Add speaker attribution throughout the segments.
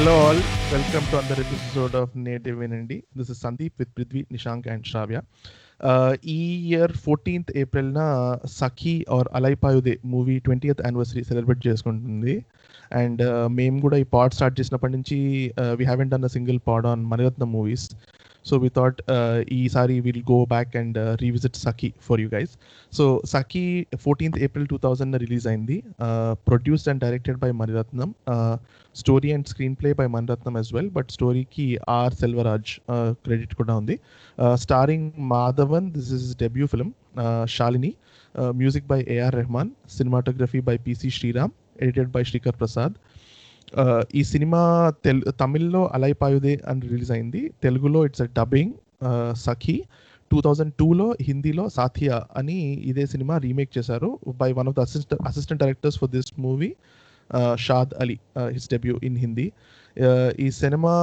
Speaker 1: Hello all, welcome to another episode of Native వినండి This is Sandeep with Prithvi, Nishank and Shravya. Uh, ఈ year fourteenth ఏప్రిల్న Sakhi or Alaipayuthey movie twentieth anniversary celebrate చేసుకుంటుంది. And uh, మేము కూడా ఈ pod start చేసినప్పటి నుంచి we haven't done a single pod on Mani Ratna movies so we thought ఈసారి will go back and revisit Sakhi for you guys so Sakhi fourteenth April two thousand release అయింది produced and directed by Mani Ratnam story and screenplay by Mani Ratnam as well but స్టోరీకి are Selvaraj credit కూడా ఉంది starring Madhavan this is debut film Shalini music by A R Rahman cinematography by P C Sriram edited by Sreekar Prasad ఈ సినిమా తెల్ తమిళ్ళో అలైపాయుదే అని release అయింది. తెలుగులో it's a dubbing Sakhi. Two thousand టూలో హిందీలో సాథియా అని ఇదే సినిమా రీమేక్ చేశారు by one of the assistant assistant directors for this movie Shaad Ali his debut in Hindi. ఈ సినిమా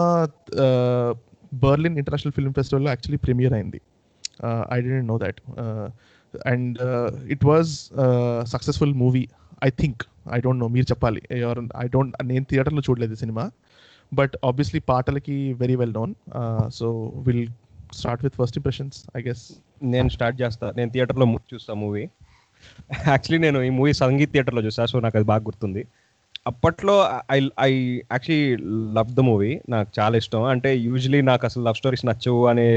Speaker 1: బర్లిన్ ఇంటర్నేషనల్ ఫిల్మ్ ఫెస్టివల్లో యాక్చువల్లీ ప్రీమియర్ అయింది. I don't know that. And it was successful movie I think. I don't know మీరు చెప్పాలి. ఎవరు I don't నేను థియేటర్లో చూడలేదు సినిమా. బట్ ఆబ్వియస్లీ పాటలకి very well known so will start with first impressions I guess
Speaker 2: నేను స్టార్ట్ చేస్తా. నేను థియేటర్లో చూస్తా మూవీ యాక్చువల్లీ నేను ఈ మూవీ సంగీత్ థియేటర్లో చూసా సో నాకు అది బాగా గుర్తుంది. అప్పట్లో I I actually love the movie నాకు చాలా ఇష్టం. అంటే యూజువలీ నాకు అసలు లవ్ స్టోరీస్ నచ్చవు అనే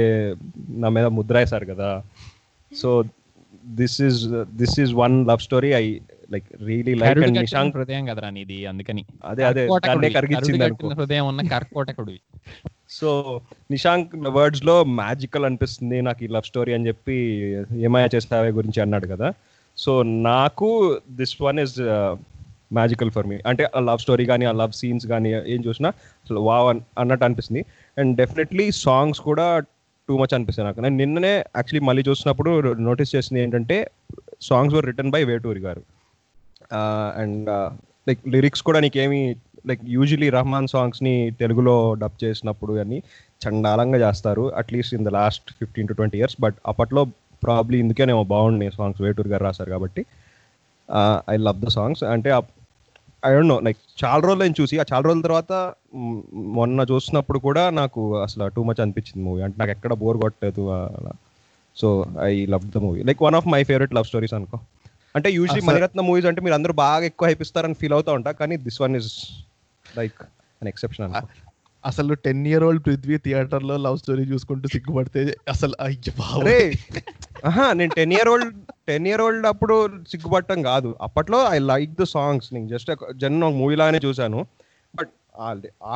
Speaker 2: నా మీద ముద్ర వేశారు కదా. So this is this is one love story I like really like and Nishank
Speaker 3: హృదయం కదరా నీది అందుకని.
Speaker 2: అదే అదే. దాన్నే కరిగించింది అనుకో.
Speaker 3: హృదయం ఉన్న కర్కోటకుడివి.
Speaker 2: సో నిశాంక్ వర్డ్స్లో మ్యాజికల్ అనిపిస్తుంది నాకు ఈ లవ్ స్టోరీ అని చెప్పి ఏమయ్యా చేస్తావే గురించి అన్నాడు కదా. సో నాకు this one is magical for me అంటే ఆ లవ్ స్టోరీ కానీ ఆ లవ్ సీన్స్ కానీ ఏం చూసినా అసలు వావ్ అన్- అన్నట్టు అనిపిస్తుంది. అండ్ డెఫినెట్లీ సాంగ్స్ కూడా టూ మచ్ అనిపిస్తుంది నాకు. నేను నిన్ననే యాక్చువల్లీ మళ్ళీ చూసినప్పుడు నోటీస్ చేసింది ఏంటంటే songs were written by Veturi garu. And like lyrics కూడా నీకేమి లైక్ యూజువలీ రహమాన్ సాంగ్స్ని తెలుగులో డబ్ చేసినప్పుడు అని చండాలంగా చేస్తారు at least in the last fifteen to twenty years but అప్పట్లో ప్రాబ్లీ ఇందుకేనేమో బాగుండే సాంగ్స్ వేటూరు గారు రాశారు కాబట్టి ఐ లవ్ ద సాంగ్స్ అంటే ఐ డోంట్ నో లైక్ చాలా రోజులు నేను చూసి. ఆ చాలా రోజుల తర్వాత మొన్న చూసినప్పుడు కూడా నాకు అసలు టూ మచ్ అనిపించింది మూవీ అంటే నాకు ఎక్కడ బోర్ కొట్టలేదు అలా. So I love the movie like one of my favourite love stories అనుకో. అంటే యూజువలీ మణిరత్న మూవీస్ అంటే మీరు అందరూ బాగా ఎక్కువ హైపిస్తారని ఫీల్ అవుతా ఉంటా. కానీ this one is like an exception అనుకో.
Speaker 1: అసలు టెన్ ఇయర్ ఓల్డ్ పృథ్వీ థియేటర్లో లవ్ స్టోరీ చూసుకుంటూ సిగ్గుపడితే అసలు అయ్య
Speaker 2: నేను ten year old ten year old అప్పుడు సిగ్గుపట్టం కాదు. అప్పట్లో ఐ లైక్ ద సాంగ్స్ నేను జస్ట్ జన్ మూవీ లాగానే చూశాను. బట్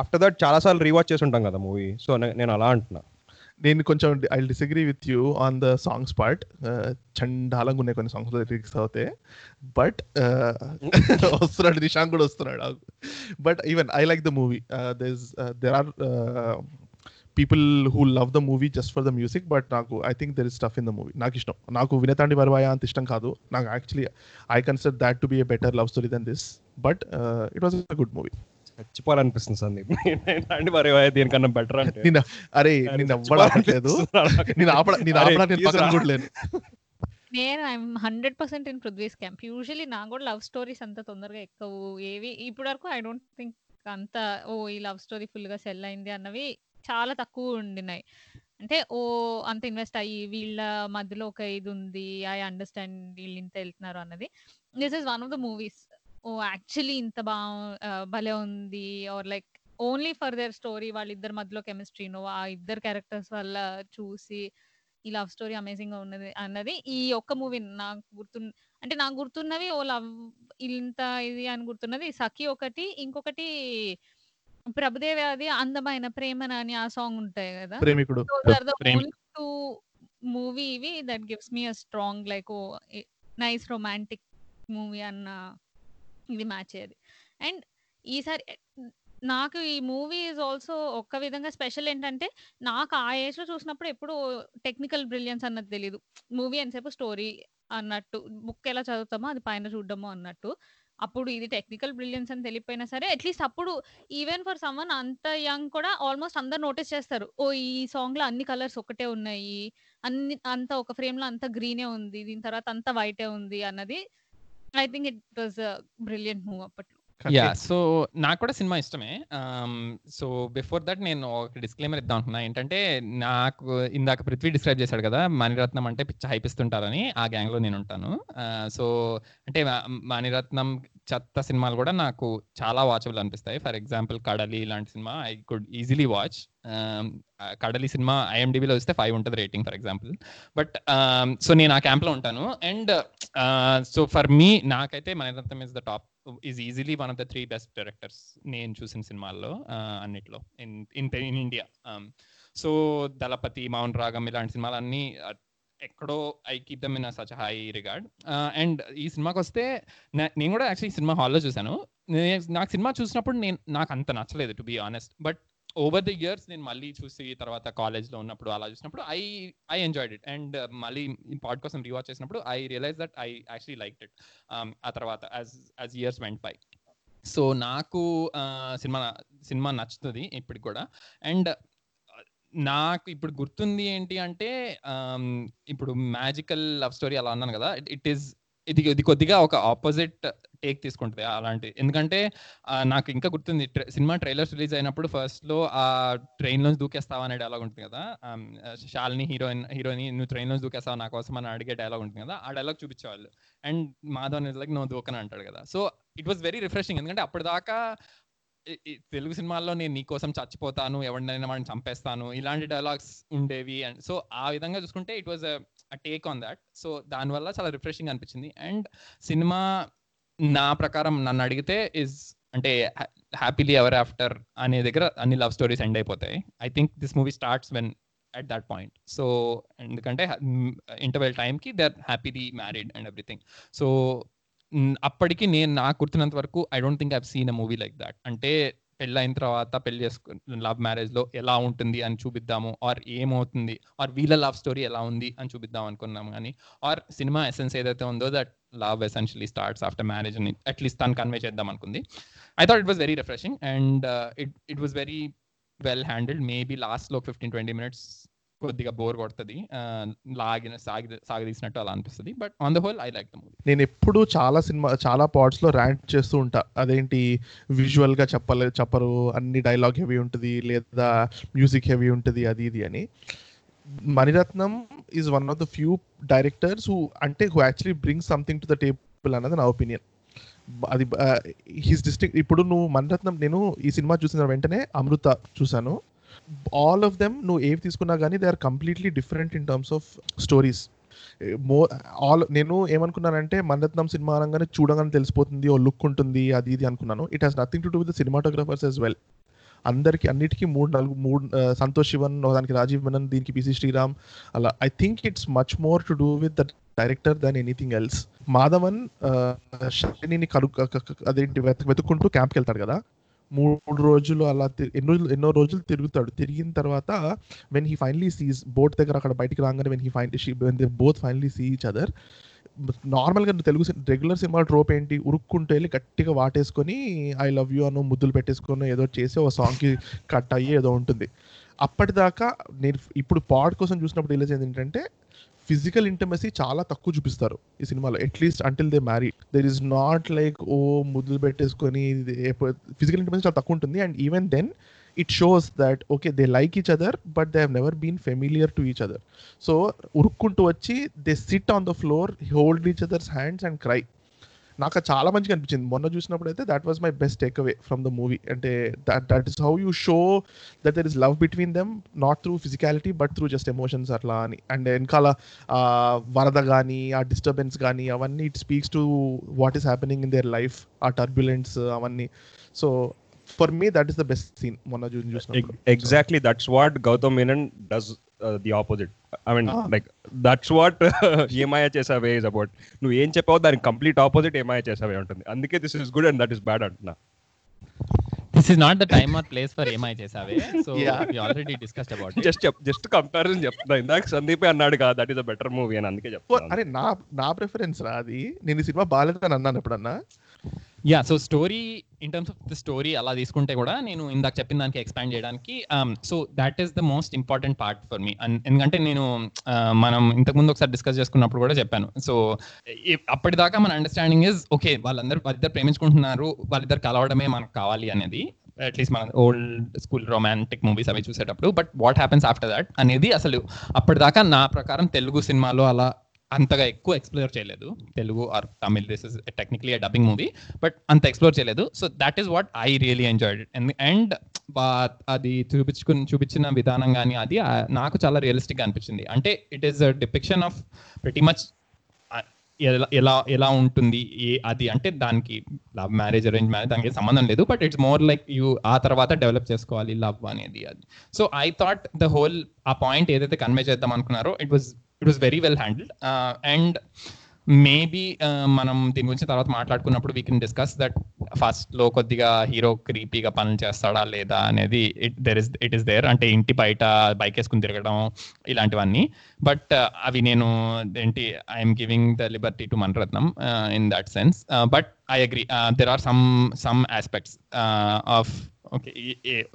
Speaker 2: ఆఫ్టర్ దట్ చాలా సార్లు రీవాచ్ చేసి ఉంటాం కదా మూవీ సో నేను అలా అంటున్నా.
Speaker 1: నేను కొంచెం I disagree with you on the songs part చండాలంగా ఉన్నాయి కొన్ని సాంగ్స్ లిరిక్స్ అవుతే బట్ వస్తున్నాడు నిశాంక్ కూడా వస్తున్నాడు. But even I like the movie there are people who love the movie just for the music but నాకు I think there is stuff in the movie నాకు ఇష్టం. నాకు వినతాండి వరవాయ అంత ఇష్టం కాదు. నాకు actually I consider that to be a better love story than this but it was a good movie
Speaker 2: చచ్చిపోవాలనిపిస్తుంది Sandeep. అండి మరి దీనికన్నా బెటర్ అంటే.
Speaker 1: నిన్న అరే నిన్న అవ్వట్లేదు నేను ఆపడ నేను ఆపడానికి నేను పక్కన
Speaker 2: రా.
Speaker 1: కూడా లేను.
Speaker 4: నేను I'm hundred percent in Prithvi's camp usually నాకు కూడా లవ్ స్టోరీస్ అంత తొందరగా ఎక్కవు. ఏవి ఇప్పటి వరకు ఐ డోంట్ థింక్ అంత ఓ ఈ లవ్ స్టోరీ ఫుల్గా సెల్ అయింది అన్నవి చాలా తక్కువ ఉండినాయి. అంటే ఓ అంత ఇన్వెస్ట్ అయ్యి వీళ్ళ మధ్యలో ఒక ఇది ఉంది ఐ అండర్స్టాండ్ వీళ్ళు ఇంత వెళ్తున్నారు అన్నది. This is one of the movies oh actually ఇంత బా భలే ఉంది. Or like only for their story వాళ్ళిద్దరి మధ్యలో కెమిస్ట్రీనో ఆ ఇద్దరు క్యారెక్టర్స్ వల్ల చూసి ఈ లవ్ స్టోరీ అమేజింగ్గా ఉన్నది అన్నది ఈ ఒక్క మూవీ నాకు గుర్తు అంటే నాకు గుర్తున్నవి ఓ లవ్ ఇంత ఇది అని గుర్తున్నది. సఖి ఒకటి ఇంకొకటి ప్రభుదేవి అది అందమైన ప్రేమన అని ఆ సాంగ్ ఉంటాయి కదా.
Speaker 1: ప్రేమికుడు.
Speaker 4: Two movie ఇవి that gives me a strong like oh nice romantic movie అన్న ఇది మ్యాచ్ అయ్యేది. అండ్ ఈసారి నాకు ఈ మూవీ ఈజ్ ఆల్సో ఒక్క విధంగా స్పెషల్ ఏంటంటే నాకు ఆ ఏజ్లో చూసినప్పుడు ఎప్పుడు టెక్నికల్ బ్రిలియన్స్ అన్నది తెలియదు మూవీ ఎంతసేపు స్టోరీ అన్నట్టు బుక్ ఎలా చదువుతామో అది పైన చూడడము అన్నట్టు. అప్పుడు ఇది టెక్నికల్ బ్రిలియన్స్ అని తెలియపోయినా సరే అట్లీస్ట్ అప్పుడు ఈవెన్ ఫర్ సమ్మన్ అంత యంగ్ కూడా ఆల్మోస్ట్ అందరు నోటీస్ చేస్తారు ఓ ఈ సాంగ్లో అన్ని కలర్స్ ఒకటే ఉన్నాయి అన్ని అంత ఒక ఫ్రేమ్లో అంత గ్రీనే ఉంది దీని తర్వాత అంత వైటే ఉంది అన్నది I think it was brilliant move అప్పట్లో.
Speaker 3: యా సో నాకు కూడా సినిమా ఇష్టమే. సో బిఫోర్ దట్ నేను ఒక డిస్క్లైమర్ ఇద్దాం అనుకున్నా. ఏంటంటే నాకు ఇందాక పృథ్వీ డిస్క్రైబ్ చేశాడు కదా మణిరత్నం అంటే పిచ్చ హైపిస్తుంటారని ఆ గ్యాంగ్లో నేను ఉంటాను. సో అంటే మణిరత్నం చెత్త సినిమాలు కూడా నాకు చాలా వాచబుల్ అనిపిస్తాయి. ఫర్ ఎగ్జాంపుల్ కడలి ఇలాంటి cinema I could easily watch Kadali cinema ఐఎండిబిలో వస్తే ఫైవ్ ఉంటుంది rating for example but so నేను ఆ క్యాంప్లో ఉంటాను. అండ్ సో ఫర్ మీ నాకైతే Mani Ratnam is the top is easily one of the three best directors నేను చూసిన సినిమాల్లో అన్నిట్లో. In in in India so um, Dalapathi Mouna Ragam ఇలాంటి సినిమాలన్నీ ఎక్కడో I keep them in such high regard and ఈ సినిమాకి వస్తే నేను కూడా యాక్చువల్లీ సినిమా హాల్లో చూశాను. నాకు సినిమా చూసినప్పుడు నేను నాకు అంత నచ్చలేదు to be honest but over the years నేను మళ్ళీ చూసి తర్వాత కాలేజ్లో ఉన్నప్పుడు అలా చూసినప్పుడు I I enjoyed it and మళ్ళీ పాడ్ కోసం రీవాచ్ చేసినప్పుడు I realize that I actually like it ఆ తర్వాత as as years went by so నాకు సినిమా సినిమా నచ్చుతుంది ఇప్పటికి కూడా. అండ్ uh, నాకు ఇప్పుడు గుర్తుంది ఏంటి అంటే um, ఇప్పుడు మ్యాజికల్ లవ్ స్టోరీ అలా అన్నాను కదా. ఇట్ ఈస్ ఇది ఇది కొద్దిగా ఒక ఆపోజిట్ టేక్ తీసుకుంటుంది అలాంటి. ఎందుకంటే నాకు ఇంకా గుర్తుంది సినిమా ట్రైలర్స్ రిలీజ్ అయినప్పుడు ఫస్ట్లో ఆ ట్రైన్ లోంచి దూకేస్తావా అనే డైలాగ్ ఉంటుంది కదా. షాలిని హీరోయిన్ హీరోయిన్ నువ్వు ట్రైన్ లోంచి దూకేస్తావా నా కోసం అని అడిగే డైలాగ్ ఉంటుంది కదా. ఆ డైలాగ్ చూపించేవాళ్ళు. అండ్ మాధవ్ లైక్ నువ్వు దూకని అంటాడు కదా. So it was very refreshing. ఎందుకంటే అప్పటిదాకా ఈ తెలుగు సినిమాల్లో నేను నీకోసం చచ్చిపోతాను ఎవరినైనా వాడిని చంపేస్తాను ఇలాంటి డైలాగ్స్ ఉండేవి. అండ్ సో ఆ విధంగా చూసుకుంటే it was take on that. So దానివల్ల చాలా రిఫ్రెషింగ్ అనిపించింది. అండ్ సినిమా నా ప్రకారం నన్ను అడిగితే ఇస్ అంటే హ్యాపీలీ ఎవర్ ఆఫ్టర్ అనే దగ్గర అన్ని లవ్ స్టోరీస్ ఎండ్ అయిపోతాయి. I think this movie starts when at that point so ఎందుకంటే ఇంటర్వెల్ టైంకి they are happily married and everything so అప్పటికి నేను నాకు గుర్తున్నంత వరకు I don't think I've seen a movie like that అంటే పెళ్ళైన తర్వాత పెళ్ళి చేసుకు లవ్ మ్యారేజ్లో ఎలా ఉంటుంది అని చూపిద్దాము ఆర్ ఏమవుతుంది ఆర్ వీళ్ళ లవ్ స్టోరీ ఎలా ఉంది అని చూపిద్దాం అనుకున్నాం కానీ ఆర్ సినిమా ఎసెన్స్ ఏదైతే ఉందో that love essentially starts after marriage అని అట్లీస్ట్ తను కన్వే చేద్దాం అనుకుంది. I thought it was very refreshing and it it was very well handled maybe లాస్ట్లో ఫిఫ్టీన్ ట్వంటీ మినిట్స్ కొద్దిగా బోర్ కొడుతుంది. లాగిన సాగి సాగదీసినట్టు అలా అనిపిస్తుంది. But on the whole I like the movie
Speaker 1: నేను ఎప్పుడు చాలా సినిమా చాలా పార్ట్స్లో ర్యాంట్ చేస్తూ ఉంటా. అదేంటి? విజువల్గా చెప్పలే చెప్పరు. అన్ని డైలాగ్ హెవీ ఉంటుంది. లేదా మ్యూజిక్ హెవీ ఉంటుంది. అది ఇది అని. Mani Ratnam is one of the few directors who అంటే who actually bring something to the table అన్నది నా ఒపీనియన్ అది హిస్ డిస్ట్రిక్ట్ ఇప్పుడు నువ్వు మణిరత్నం నేను ఈ సినిమా చూసిన వెంటనే అమృత చూశాను. ఆల్ ఆఫ్ దెమ్ నువ్వు ఏవి తీసుకున్నా కానీ they are completely different in terms of stories మో ఆల్ నేను ఏమనుకున్నానంటే మణరత్నం సినిమా అనగానే చూడగానే తెలిసిపోతుంది ఓ లుక్ ఉంటుంది అది ఇది అనుకున్నాను. It has nothing to do with cinematographers as well అందరికి అన్నిటికీ మూడు నాలుగు మూడు సంతోష్ శివన్ దానికి రాజీవ్ మెనన్ దీనికి పిసి శ్రీరామ్ అలా I think it's much more to do with the director than anything else Madhavan షైనిని కలు అదేంటి వెతుక్కుంటూ క్యాంప్కి వెళ్తాడు కదా. మూడు రోజులు అలా ఎన్నో ఎన్నో రోజులు తిరుగుతాడు. తిరిగిన తర్వాత when he finally sees boat దగ్గర అక్కడ బయటికి రాగానే when he fine both finally see each other నార్మల్గా తెలుగు రెగ్యులర్ సినిమా ట్రోప్ ఏంటి? ఉరుక్కుంటూ వెళ్ళి గట్టిగా వాటేసుకొని ఐ లవ్ యూ అను ముద్దులు పెట్టేసుకొని ఏదో చేసి ఒక సాంగ్కి కట్ అయ్యి ఏదో ఉంటుంది. అప్పటిదాకా నేను ఇప్పుడు పాడ్ కోసం చూసినప్పుడు తెలిసేది ఏంటంటే ఫిజికల్ ఇంటమసీ చాలా తక్కువ చూపిస్తారు ఈ సినిమాలో at least until they marry. There is not like ఓ ముద్దులు పెట్టేసుకొని ఫిజికల్ ఇంటమసీ చాలా తక్కువ ఉంటుంది. And even then it shows that okay they like each other but they have never been familiar to each other so ఉరుక్కుంటూ వచ్చి they sit on the floor hold each other's hands and cry నాకు చాలా మంచిగా అనిపించింది. మొన్న చూసినప్పుడు అయితే that was my best takeaway from the movie అంటే that that is how you show that there is love between them not through physicality but through just emotions అట్లా అని. అండ్ వెనకాల వరద కానీ ఆ డిస్టర్బెన్స్ కానీ అవన్నీ it speaks to what is happening in their life ఆ టర్బ్యులెన్స్ అవన్నీ. So for me that is the best scene మొన్న చూ చూసినప్పుడు.
Speaker 2: Exactly that's what Gautham Menon does the opposite I mean. Like that's what Ye Maaya Chesave is about నువ్వు ఏం చెప్పావు దానికి complete opposite ఏమాయ చేసావే ఉంటుంది. అందుకే this is good and that is bad అంటున్నా.
Speaker 3: This is not the time or place for Ye Maaya Chesave so
Speaker 1: Yeah.
Speaker 3: We already discussed about
Speaker 2: just చెప్ just comparison చెప్తున్నా ఇందాక సందీపే అన్నాడు కదా that is a better movie అని అందుకే చెప్తాను
Speaker 1: అరే నా నా ప్రిఫరెన్స్ రా అది. నేను ఈ సినిమా బాగాలేదని అన్నాను ఎప్పుడన్నా.
Speaker 3: Yeah so story in terms of the story అలా తీసుకుంటే కూడా నేను ఇందాక చెప్పిన దానికి ఎక్స్పాండ్ చేయడానికి so that is the most important part for me ఎందుకంటే నేను uh, మనం ఇంతకుముందు ఒకసారి డిస్కస్ చేసుకున్నప్పుడు కూడా చెప్పాను. సో అప్పటిదాకా మన అండర్స్టాండింగ్ ఇస్ ఓకే వాళ్ళందరూ వాళ్ళిద్దరు ప్రేమించుకుంటున్నారు వాళ్ళిద్దరు కలవడమే మనకు కావాలి అనేది అట్లీస్ట్ మన ఓల్డ్ స్కూల్ రొమాంటిక్ మూవీస్ అవి చూసేటప్పుడు. But what happens after that అనేది అసలు అప్పటిదాకా నా ప్రకారం తెలుగు సినిమాలో అలా అంతగా ఎక్కువ ఎక్స్ప్లోర్ చేయలేదు. Telugu or Tamil this is technically dubbing movie but అంత ఎక్స్ప్లోర్ చేయలేదు. So that is what I really enjoyed and అది చూపించుకుని చూపించిన విధానం కానీ అది నాకు చాలా రియలిస్టిక్ అనిపించింది. అంటే it is depiction of pretty much ఎలా ఎలా ఎలా ఉంటుంది ఏ అది. అంటే దానికి లవ్ మ్యారేజ్ అరేంజ్ మ్యారేజ్ దానికి సంబంధం లేదు. But it's more like you ఆ తర్వాత డెవలప్ చేసుకోవాలి లవ్ అనేది అది. So I thought the whole ఆ పాయింట్ ఏదైతే కన్వే చేద్దాం అనుకున్నారో it was it was very well handled and maybe మనం దీని గురించి తర్వాత మాట్లాడుకున్నప్పుడు వీ కెన్ డిస్కస్ దట్ ఫస్ట్లో కొద్దిగా హీరో క్రీపీగా పనులు చేస్తాడా లేదా అనేది it there is it is there అంటే ఇంటి బయట బైక్ వేసుకుని తిరగడం ఇలాంటివన్నీ. బట్ uh, అవి నేను ఏంటి I'm giving the liberty to Mani Ratnam in that sense but I agree there are some some aspects of okay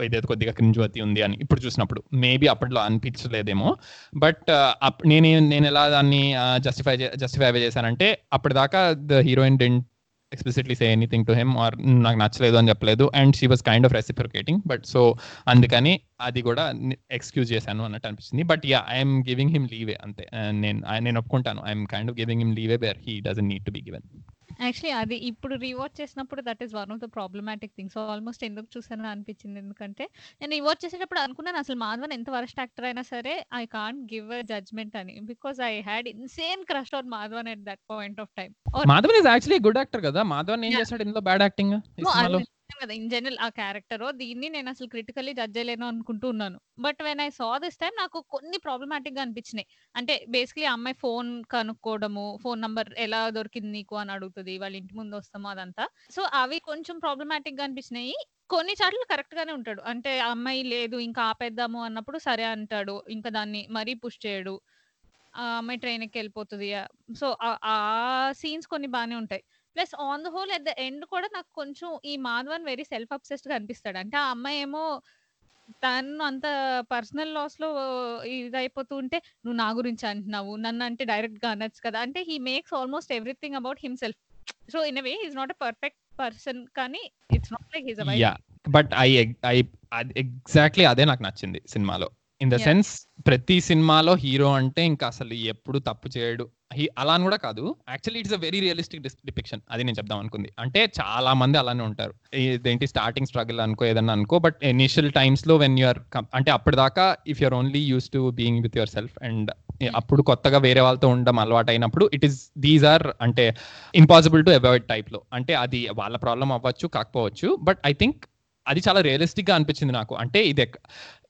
Speaker 3: ఇదేదో కొద్దిగా క్రింజ్వతి ఉంది అని ఇప్పుడు చూసినప్పుడు. మేబీ అప్పట్లో అనిపించలేదేమో. బట్ uh, నేను నేను ఎలా దాన్ని uh, జస్టిఫై జస్టిఫై చేశానంటే అప్పటిదాకా the heroine didn't explicitly say anything to him or నాకు నచ్చలేదు అని చెప్పలేదు. And she was kind of reciprocating but so అందుకని అది కూడా ఎక్స్క్యూజ్ చేశాను అన్నట్టు అనిపించింది. But yeah I'm giving him leeway అంతే. Uh, నేను నేను ఒప్పుకుంటాను. I'm kind of giving him leeway but he doesn't need to be given
Speaker 4: actually అది ఇప్పుడు రీవాచ్ చేసినప్పుడు that is one of the problematic things almost ఎందుకు చూసాను అనిపించింది. ఎందుకంటే నేను రీవాచ్ చేసేటప్పుడు అనుకున్నాను అసలు మాధవన్ ఎంత వరస్ట్ యాక్టర్ అయినా సరే I can't give a judgment అని. Because I had insane crush on Madhavan at that point of time
Speaker 3: Madhavan is actually good actor కదా. మాధవన్ ఏం. చేశాడు ఇందులో బ్యాడ్ యాక్టింగ్
Speaker 4: కదా! ఇన్ జనరల్ ఆ క్యారెక్టర్ దీన్ని నేను అసలు క్రిటికల్లీ జడ్జ్ చేయలేను అనుకుంటూ ఉన్నాను. But when I saw this time నాకు కొన్ని ప్రాబ్లమాటిక్గా అనిపించినాయి. అంటే బేసిక్లీ అమ్మాయి ఫోన్ కనుక్కోవడము ఫోన్ నంబర్ ఎలా దొరికింది నీకు అని అడుగుతుంది వాళ్ళ ఇంటి ముందు వస్తాము అదంతా. సో అవి కొంచెం ప్రాబ్లమాటిక్గా అనిపించినాయి. కొన్ని చాట్లు కరెక్ట్ గానే ఉంటాడు. అంటే ఆ అమ్మాయి లేదు ఇంకా ఆపేద్దాము అన్నప్పుడు సరే అంటాడు. ఇంకా దాన్ని మరీ పుష్ చేయడు. ఆ అమ్మాయి ట్రైన్ ఎక్కి వెళ్ళిపోతుంది. సో ఆ సీన్స్ కొన్ని బాగానే ఉంటాయి. Plus on the whole at the end కూడా నాకు కొంచెం ఈ మాధవన్ వెరీ సెల్ఫ్ అబ్సెస్డ్గా అనిపిస్తాడు అంటే ఆ అమ్మాయి ఏమో తను అంత పర్సనల్ లాస్లో ఇది ఉంటే నువ్వు నా గురించి అంటున్నావు నన్ను అంటే డైరెక్ట్గా అనొచ్చు కదా. అంటే he makes almost everything about himself. So in way is not a perfect person కానీ it's not like he's
Speaker 3: yeah but I I exactly అదే నాకు నచ్చింది సినిమాలో. In the. సెన్స్ ప్రతి సినిమాలో హీరో అంటే ఇంకా అసలు ఎప్పుడు తప్పు చేయడు. అలా అని కూడా కాదు. Actually it's a very realistic depiction అది నేను చెప్దాం అనుకుంది. అంటే చాలా మంది అలానే ఉంటారు. ఇదేంటి స్టార్టింగ్ స్ట్రగుల్ అనుకో ఏదన్నా అనుకో బట్ ఇనిషియల్ టైమ్స్లో వెన్ యూఆర్ అంటే అప్పటిదాకా if you're only used to being with yourself and అప్పుడు కొత్తగా వేరే వాళ్ళతో ఉండడం అలవాటు అయినప్పుడు ఇట్ ఈస్ దీస్ ఆర్ అంటే ఇంపాసిబుల్ టు అవాయిడ్ టైప్లో. అంటే అది వాళ్ళ ప్రాబ్లం అవ్వచ్చు కాకపోవచ్చు. బట్ ఐ థింక్ అది చాలా రియలిస్టిక్గా అనిపించింది నాకు. అంటే ఇది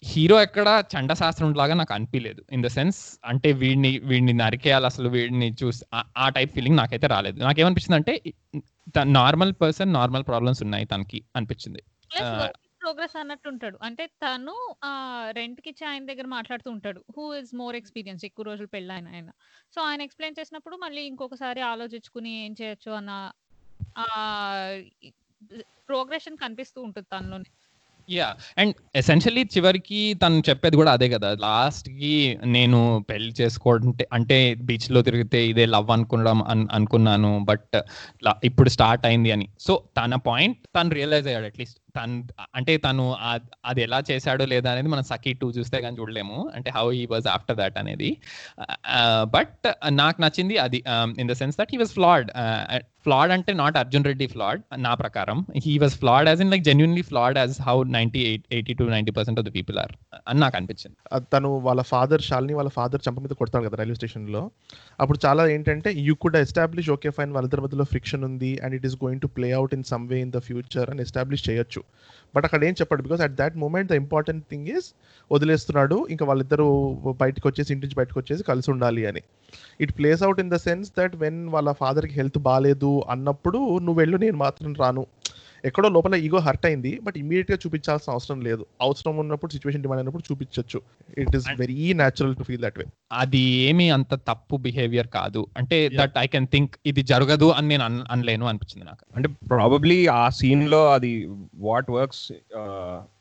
Speaker 3: హీరో ఎక్కడ చండశాస్త్రం లాగా నాకు అనిపించలేదు ఇన్ ద సెన్స్ అంటే వీడిని వీడిని నరికేయాలి అసలు వీడిని చూసి ఆ- టైప్ ఫీలింగ్ నాకైతే రాలేదు. నాకేమనిపించింది అంటే నార్మల్ పర్సన్ నార్మల్ ప్రాబ్లమ్స్ ఉన్నాయి తనకి అనిపించింది.
Speaker 4: ప్రోగ్రెస్ అన్నట్టు ఉంటాడు. అంటే తను రెంట్కి ఇచ్చి ఆయన దగ్గర మాట్లాడుతూ ఉంటాడు. హూ ఇస్ మోర్ ఎక్స్పీరియన్స్ ఎక్కువ రోజులు పెళ్ళైన ఆయన. సో ఆయన ఎక్స్ప్లెయిన్ చేసినప్పుడు మళ్ళీ ఇంకొకసారి ఆలోచించుకుని ఏం చేయొచ్చు అన్న ప్రోగ్రెషన్ కనిపిస్తూ ఉంటుంది తనలోనే.
Speaker 3: యా అండ్ ఎసెన్షియలీ చివరికి తను చెప్పేది కూడా అదే కదా లాస్ట్కి నేను పెళ్ళి చేసుకోవడంటే అంటే బీచ్లో తిరిగితే ఇదే లవ్ అనుకున్నాం అనుకున్నాను బట్ ఇప్పుడు స్టార్ట్ అయింది అని. సో తన పాయింట్ తను రియలైజ్ అయ్యాడు అట్లీస్ట్ తను అంటే తను అది ఎలా చేశాడో లేదా అనేది మనం సఖీ టూ చూస్తే కానీ చూడలేము అంటే how he was after that అనేది. Uh, uh, బట్ నాకు నచ్చింది అది in the sense that he was flawed flawed అంటే నాట్ అర్జున్ రెడ్డి ఫ్లాడ్ నా ప్రకారం. He was flawed as in like genuinely flawed as how ninety eight eighty to ninety percent of the people are అని నాకు అనిపించింది.
Speaker 1: తను వాళ్ళ ఫాదర్ శాలిని వాళ్ళ father చంప మీద కొడతాడు కదా రైల్వే స్టేషన్లో. అప్పుడు చాలా ఏంటంటే you could establish okay fine వాళ్ళిద్దరి మధ్యలో ఫ్రిక్షన్ ఉంది and it is going to play out in some way in the future అని ఎస్టాబ్లిష్ చేయొచ్చు. బట్ అక్కడ ఏం చెప్పాడు? Because at that moment the important thing is వదిలేస్తున్నాడు. ఇంకా వాళ్ళిద్దరూ బయటకు వచ్చేసి ఇంటి నుంచి బయటకు వచ్చేసి కలిసి ఉండాలి అని. It plays out in the sense that when వాళ్ళ ఫాదర్కి హెల్త్ బాగాలేదు అన్నప్పుడు నువ్వు వెళ్ళు నేను మాత్రం రాను. ఎక్కడో లోపల ఈగో హర్ట్ అయింది బట్ ఇమీడియట్గా చూపించాల్సిన అవసరం లేదు. అవసరం ఉన్నప్పుడు సిచ్యువేషన్ డిమాండ్ అయినప్పుడు చూపించవచ్చు it is very natural to feel that way
Speaker 3: అది ఏమి అంత తప్పు బిహేవియర్ కాదు. అంటే. దట్ ఐ కెన్ థింక్ ఇది జరగదు అని నేను అన్- అనలేను అనిపించింది నాకు.
Speaker 2: అంటే ప్రాబబ్లీ ఆ సీన్లో అది what works